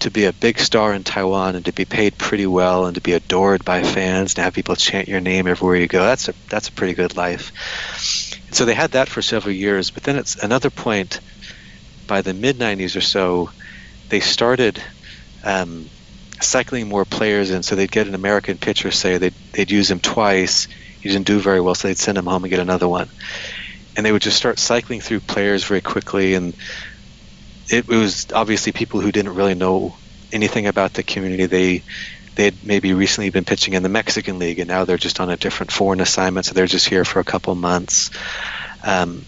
to be a big star in Taiwan and to be paid pretty well and to be adored by fans and have people chant your name everywhere you go, that's a that's a pretty good life. So they had that for several years, but then it's another point by the mid 90s or so, they started um, cycling more players in. So they'd get an American pitcher, say they'd, they'd use him twice. He didn't do very well, so they'd send him home and get another one. And they would just start cycling through players very quickly and it was obviously people who didn't really know anything about the community. They they had maybe recently been pitching in the Mexican League, and now they're just on a different foreign assignment, so they're just here for a couple months. Um,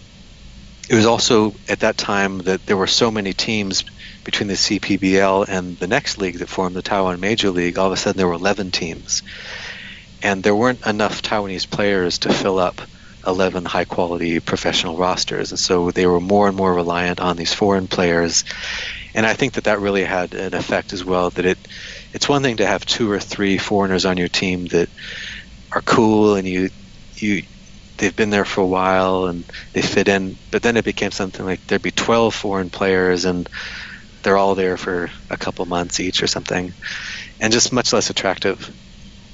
it was also at that time that there were so many teams between the CPBL and the next league that formed the Taiwan Major League. All of a sudden, there were 11 teams, and there weren't enough Taiwanese players to fill up 11 high quality professional rosters. And so they were more and more reliant on these foreign players. And I think that that really had an effect as well. That it, it's one thing to have two or three foreigners on your team that are cool and you, you, they've been there for a while and they fit in. But then it became something like there'd be 12 foreign players and they're all there for a couple months each or something, and just much less attractive.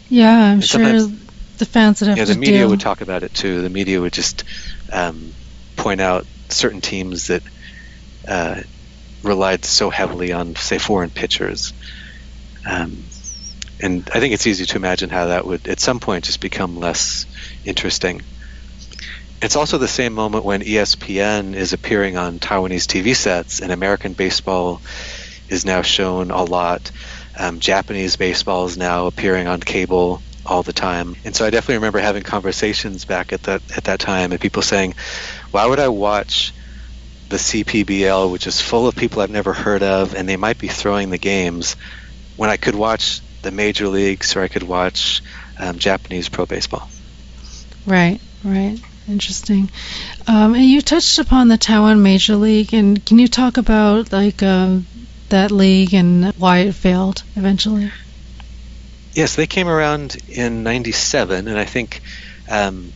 Yeah, I'm and sure the fans would have yeah, the media would talk about it too. The media would just um, point out certain teams that uh, relied so heavily on, say, foreign pitchers. Um, and I think it's easy to imagine how that would, at some point, just become less interesting. It's also the same moment when ESPN is appearing on Taiwanese TV sets, and American baseball is now shown a lot. Um, Japanese baseball is now appearing on cable all the time. And so I definitely remember having conversations back at that at that time and people saying, "Why would I watch the CPBL, which is full of people I've never heard of, and they might be throwing the games, when I could watch the major leagues or I could watch um, Japanese pro baseball?" Right, right. Interesting. Um, and you touched upon the Taiwan Major League, and can you talk about like um, that league and why it failed eventually? Yes, they came around in '97, and I think um,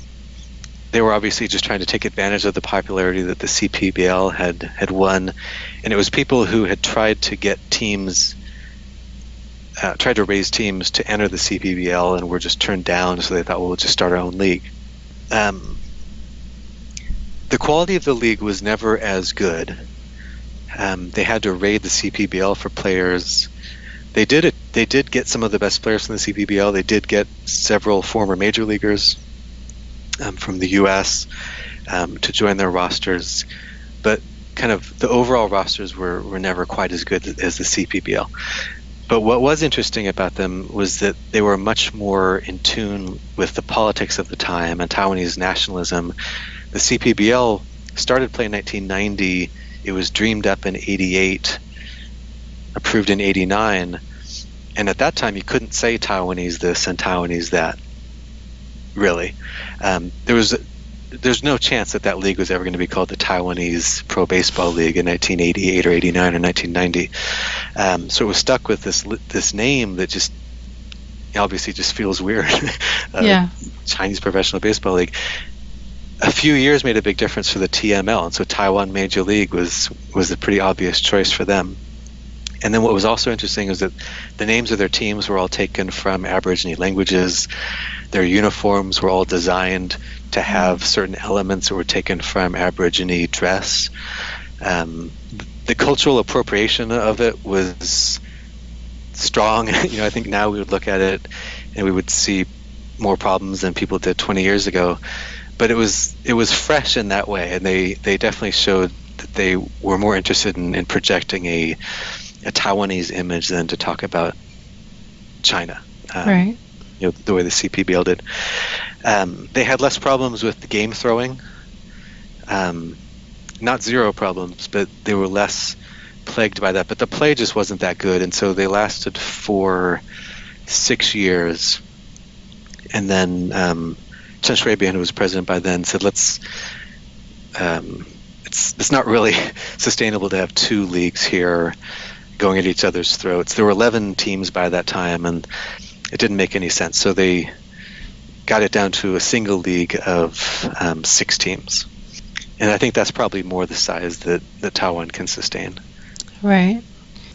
they were obviously just trying to take advantage of the popularity that the CPBL had had won, and it was people who had tried to get teams. Uh, tried to raise teams to enter the CPBL and were just turned down, so they thought, well, we'll just start our own league. Um, the quality of the league was never as good. Um, they had to raid the CPBL for players. They did it. They did get some of the best players from the CPBL. They did get several former major leaguers um, from the U.S. Um, to join their rosters, but kind of the overall rosters were, were never quite as good as the CPBL. But what was interesting about them was that they were much more in tune with the politics of the time and Taiwanese nationalism. The CPBL started play in 1990. It was dreamed up in 88, approved in 89. And at that time, you couldn't say Taiwanese this and Taiwanese that, really. Um, there was there's no chance that that league was ever going to be called the Taiwanese Pro Baseball League in 1988 or 89 or 1990. Um, so it was stuck with this this name that just obviously just feels weird. uh, yeah. Chinese Professional Baseball League. A few years made a big difference for the TML, and so Taiwan Major League was was a pretty obvious choice for them. And then what was also interesting is that the names of their teams were all taken from Aborigine languages. Their uniforms were all designed to have certain elements that were taken from Aborigine dress. Um, the cultural appropriation of it was strong. you know, I think now we would look at it and we would see more problems than people did 20 years ago. But it was it was fresh in that way, and they, they definitely showed that they were more interested in, in projecting a a Taiwanese image than to talk about China. Um, right. You know, the way the CPBL did. Um, they had less problems with the game throwing. Um, not zero problems, but they were less plagued by that. But the play just wasn't that good, and so they lasted for six years. And then um, Chen Shui-bian, who was president by then, said, "Let's." Um, it's it's not really sustainable to have two leagues here going at each other's throats. There were 11 teams by that time, and it didn't make any sense. So they got it down to a single league of um, six teams. And I think that's probably more the size that, that Taiwan can sustain. Right.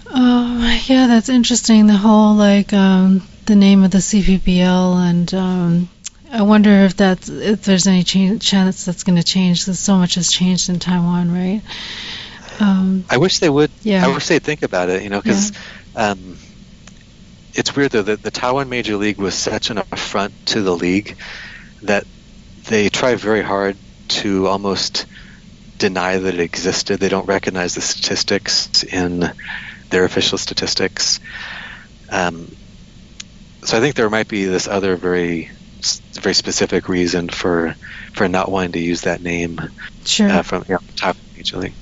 Oh, yeah, that's interesting. The whole, like, um, the name of the CPBL, and um, I wonder if that's if there's any chance that's going to change. Because so much has changed in Taiwan, right? Um, I wish they would. Yeah. I wish they'd think about it. You know, because yeah. um, it's weird though that the Taiwan Major League was such an affront to the league that they try very hard to almost deny that it existed. They don't recognize the statistics in their official statistics. Um, so I think there might be this other very very specific reason for for not wanting to use that name sure. uh, from yeah, Taiwan Major League.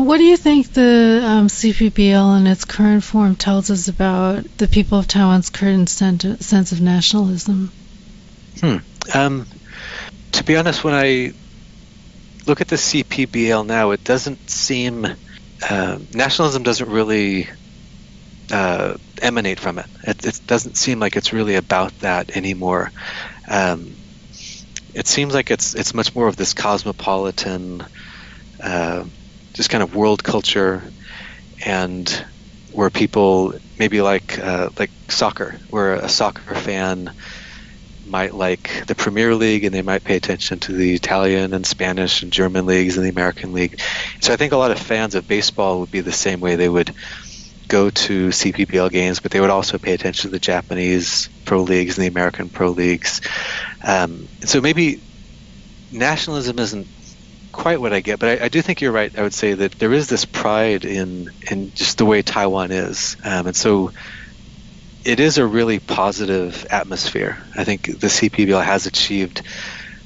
What do you think the um, CPBL in its current form tells us about the people of Taiwan's current sense of nationalism? Hmm. Um, to be honest, when I look at the CPBL now, it doesn't seem uh, nationalism doesn't really uh, emanate from it. it. it. doesn't seem like it's really about that anymore. Um, it seems like it's it's much more of this cosmopolitan. Uh, just kind of world culture and where people maybe like uh, like soccer, where a soccer fan might like the Premier League and they might pay attention to the Italian and Spanish and German leagues and the American League. So I think a lot of fans of baseball would be the same way. They would go to CPBL games, but they would also pay attention to the Japanese pro leagues and the American pro leagues. Um, so maybe nationalism isn't quite what I get, but I, I, do think you're right. I would say that there is this pride in in just the way Taiwan is, um, and so it is a really positive atmosphere. I think the CPBL has achieved.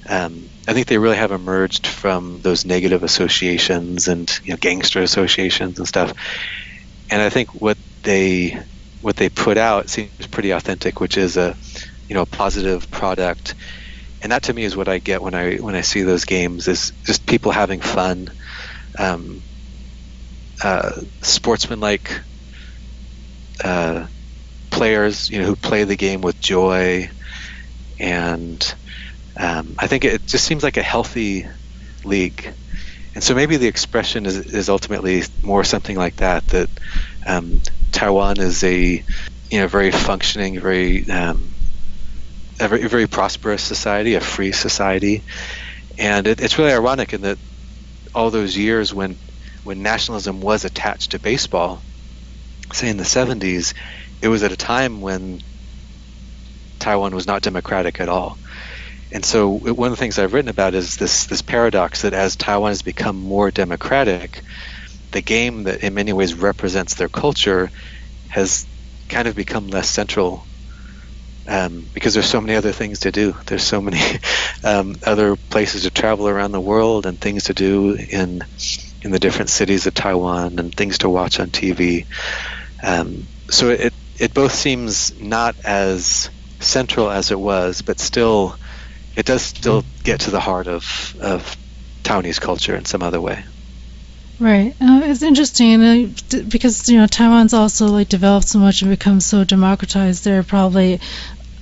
Um, I think they really have emerged from those negative associations and you know, gangster associations and stuff. And I think what they what they put out seems pretty authentic, which is a you know a positive product. And that to me is what I get when I when I see those games is just people having fun, um, uh, sportsmanlike uh, players, you know, who play the game with joy, and um, I think it just seems like a healthy league. And so maybe the expression is, is ultimately more something like that. That um, Taiwan is a you know very functioning, very um, a very, very prosperous society, a free society, and it, it's really ironic in that all those years when when nationalism was attached to baseball, say in the 70s, it was at a time when Taiwan was not democratic at all. And so one of the things I've written about is this this paradox that as Taiwan has become more democratic, the game that in many ways represents their culture has kind of become less central um, because there's so many other things to do. There's so many um, other places to travel around the world and things to do in in the different cities of Taiwan and things to watch on TV. Um, so it it both seems not as central as it was, but still, it does still get to the heart of of Taiwanese culture in some other way. Right. Uh, it's interesting uh, because you know Taiwan's also like developed so much and become so democratized. There are probably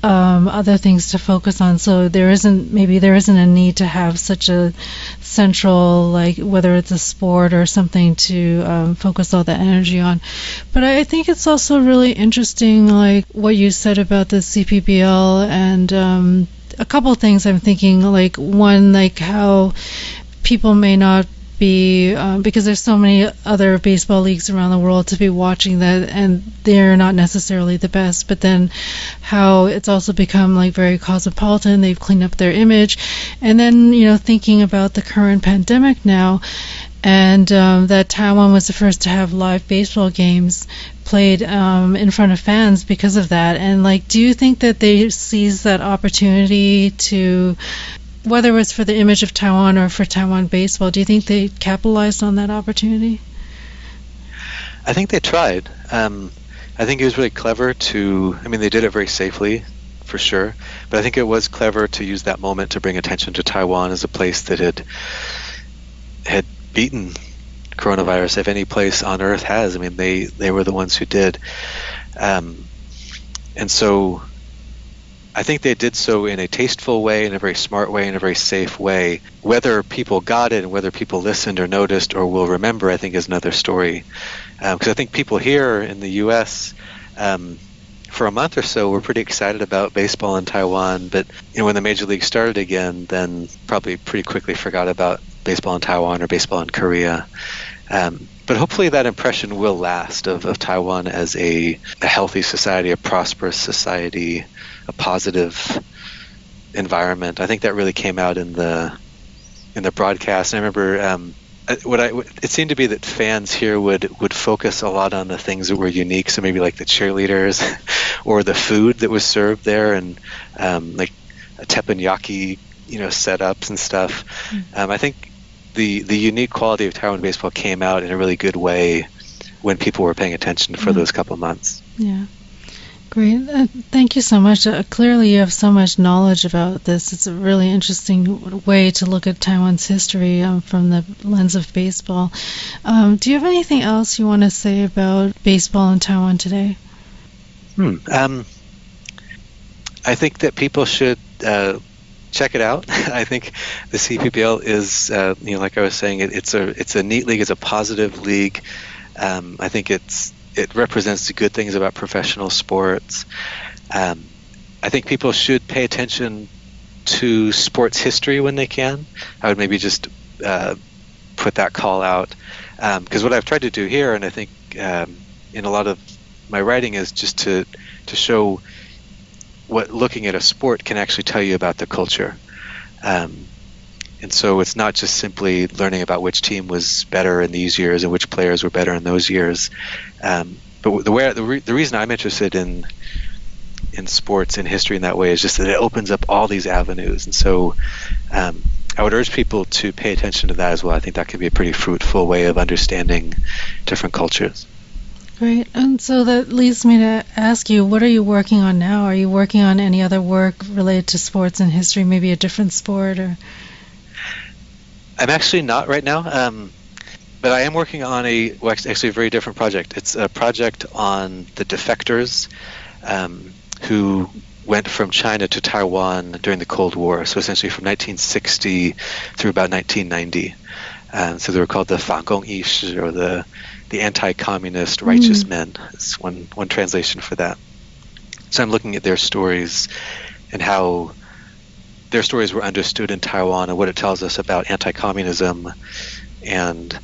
um, other things to focus on. So there isn't maybe there isn't a need to have such a central like whether it's a sport or something to um, focus all that energy on. But I think it's also really interesting like what you said about the CPBL and um, a couple things I'm thinking like one like how people may not be um, because there's so many other baseball leagues around the world to be watching that and they're not necessarily the best but then how it's also become like very cosmopolitan they've cleaned up their image and then you know thinking about the current pandemic now and um, that Taiwan was the first to have live baseball games played um, in front of fans because of that. And like, do you think that they seized that opportunity to whether it was for the image of Taiwan or for Taiwan baseball, do you think they capitalized on that opportunity? I think they tried. Um, I think it was really clever to. I mean, they did it very safely, for sure. But I think it was clever to use that moment to bring attention to Taiwan as a place that had had beaten coronavirus, if any place on earth has. I mean, they they were the ones who did. Um, and so I think they did so in a tasteful way, in a very smart way, in a very safe way. Whether people got it and whether people listened or noticed or will remember, I think, is another story. Because um, I think people here in the U.S. Um, for a month or so were pretty excited about baseball in Taiwan, but you know when the major league started again, then probably pretty quickly forgot about baseball in Taiwan or baseball in Korea. Um, but hopefully that impression will last of, of Taiwan as a, a healthy society, a prosperous society, a positive environment. I think that really came out in the in the broadcast. And I remember um, what I it seemed to be that fans here would would focus a lot on the things that were unique. So maybe like the cheerleaders or the food that was served there, and um, like teppanyaki, you know, setups and stuff. Mm-hmm. Um, I think the the unique quality of Taiwan baseball came out in a really good way when people were paying attention for mm-hmm. those couple months. Yeah. Great. Uh, thank you so much. Uh, clearly, you have so much knowledge about this. It's a really interesting way to look at Taiwan's history um, from the lens of baseball. Um, do you have anything else you want to say about baseball in Taiwan today? Hmm. Um, I think that people should uh, check it out. I think the CPBL is, uh, you know, like I was saying, it, it's a it's a neat league. It's a positive league. Um, I think it's it represents the good things about professional sports. Um, I think people should pay attention to sports history when they can. I would maybe just uh, put that call out because um, what I've tried to do here, and I think um, in a lot of my writing, is just to to show what looking at a sport can actually tell you about the culture. Um, and so it's not just simply learning about which team was better in these years and which players were better in those years. Um, but the way the, re- the reason I'm interested in in sports and history in that way is just that it opens up all these avenues. And so um, I would urge people to pay attention to that as well. I think that could be a pretty fruitful way of understanding different cultures. Great. And so that leads me to ask you, what are you working on now? Are you working on any other work related to sports and history, maybe a different sport or? I'm actually not right now, um, but I am working on a well, actually a very different project. It's a project on the defectors um, who went from China to Taiwan during the Cold War, so essentially from 1960 through about 1990. Um, so they were called the Fangong Yishi, or the the anti-communist righteous mm. men. It's one one translation for that. So I'm looking at their stories and how their stories were understood in Taiwan and what it tells us about anti-communism and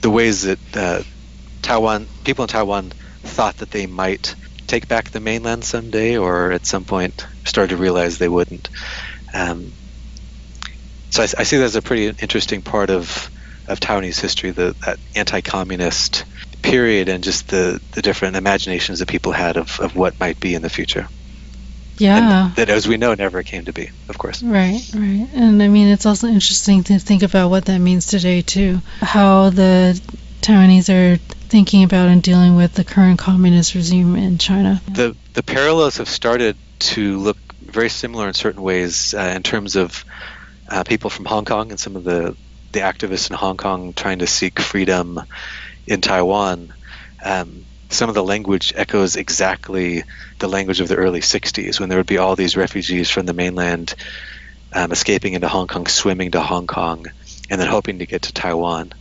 the ways that uh, Taiwan people in Taiwan thought that they might take back the mainland someday, or at some point started to realize they wouldn't. Um, so I, I, see that as a pretty interesting part of of Taiwanese history, the that anti-communist period, and just the the different imaginations that people had of, of what might be in the future. Yeah. And that, as we know, never came to be, of course. Right, right. And I mean, it's also interesting to think about what that means today, too. How the Taiwanese are thinking about and dealing with the current communist regime in China. The the parallels have started to look very similar in certain ways uh, in terms of uh, people from Hong Kong and some of the the activists in Hong Kong trying to seek freedom in Taiwan. Um, some of the language echoes exactly the language of the early 60s when there would be all these refugees from the mainland um, escaping into Hong Kong, swimming to Hong Kong, and then hoping to get to Taiwan.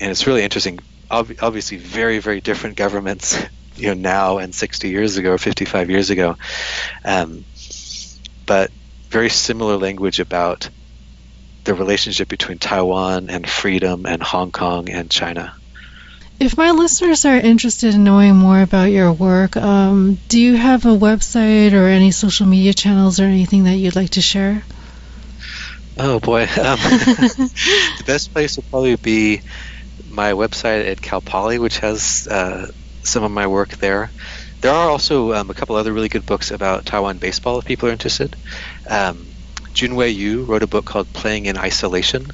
And it's really interesting ob- obviously very very different governments you know now and 60 years ago or 55 years ago um, but very similar language about the relationship between Taiwan and freedom and Hong Kong and China. If my listeners are interested in knowing more about your work, um, do you have a website or any social media channels or anything that you'd like to share? Oh boy, um, the best place would probably be my website at Cal Poly, which has uh, some of my work there. There are also um, a couple other really good books about Taiwan baseball if people are interested. Um, Junwei Yu wrote a book called Playing in Isolation.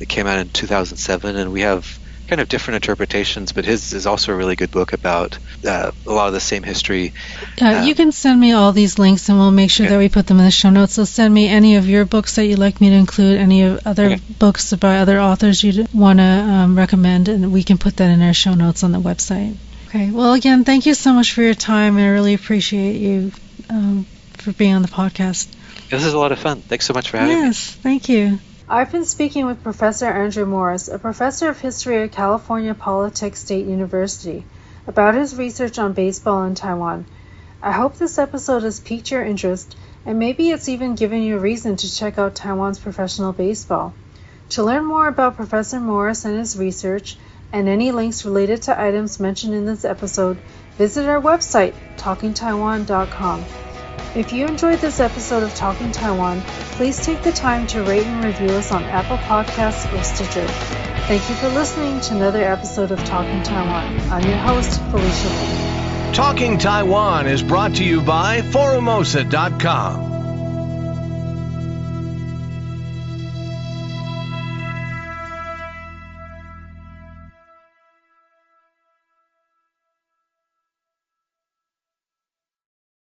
It came out in 2007, and we have kind of different interpretations, but his is also a really good book about uh, a lot of the same history. Uh, you can send me all these links, and we'll make sure okay. that we put them in the show notes. So send me any of your books that you'd like me to include, any of other okay. books by other authors you'd want to um, recommend, and we can put that in our show notes on the website. Okay. Well, again, thank you so much for your time, and I really appreciate you um, for being on the podcast. This is a lot of fun. Thanks so much for having yes, me. Yes, thank you. I've been speaking with Professor Andrew Morris, a professor of history at California Polytech State University, about his research on baseball in Taiwan. I hope this episode has piqued your interest and maybe it's even given you a reason to check out Taiwan's professional baseball. To learn more about Professor Morris and his research and any links related to items mentioned in this episode, visit our website, talkingtaiwan.com. If you enjoyed this episode of Talking Taiwan, please take the time to rate and review us on Apple Podcasts or Stitcher. Thank you for listening to another episode of Talking Taiwan. I'm your host, Felicia Lee. Talking Taiwan is brought to you by Forumosa.com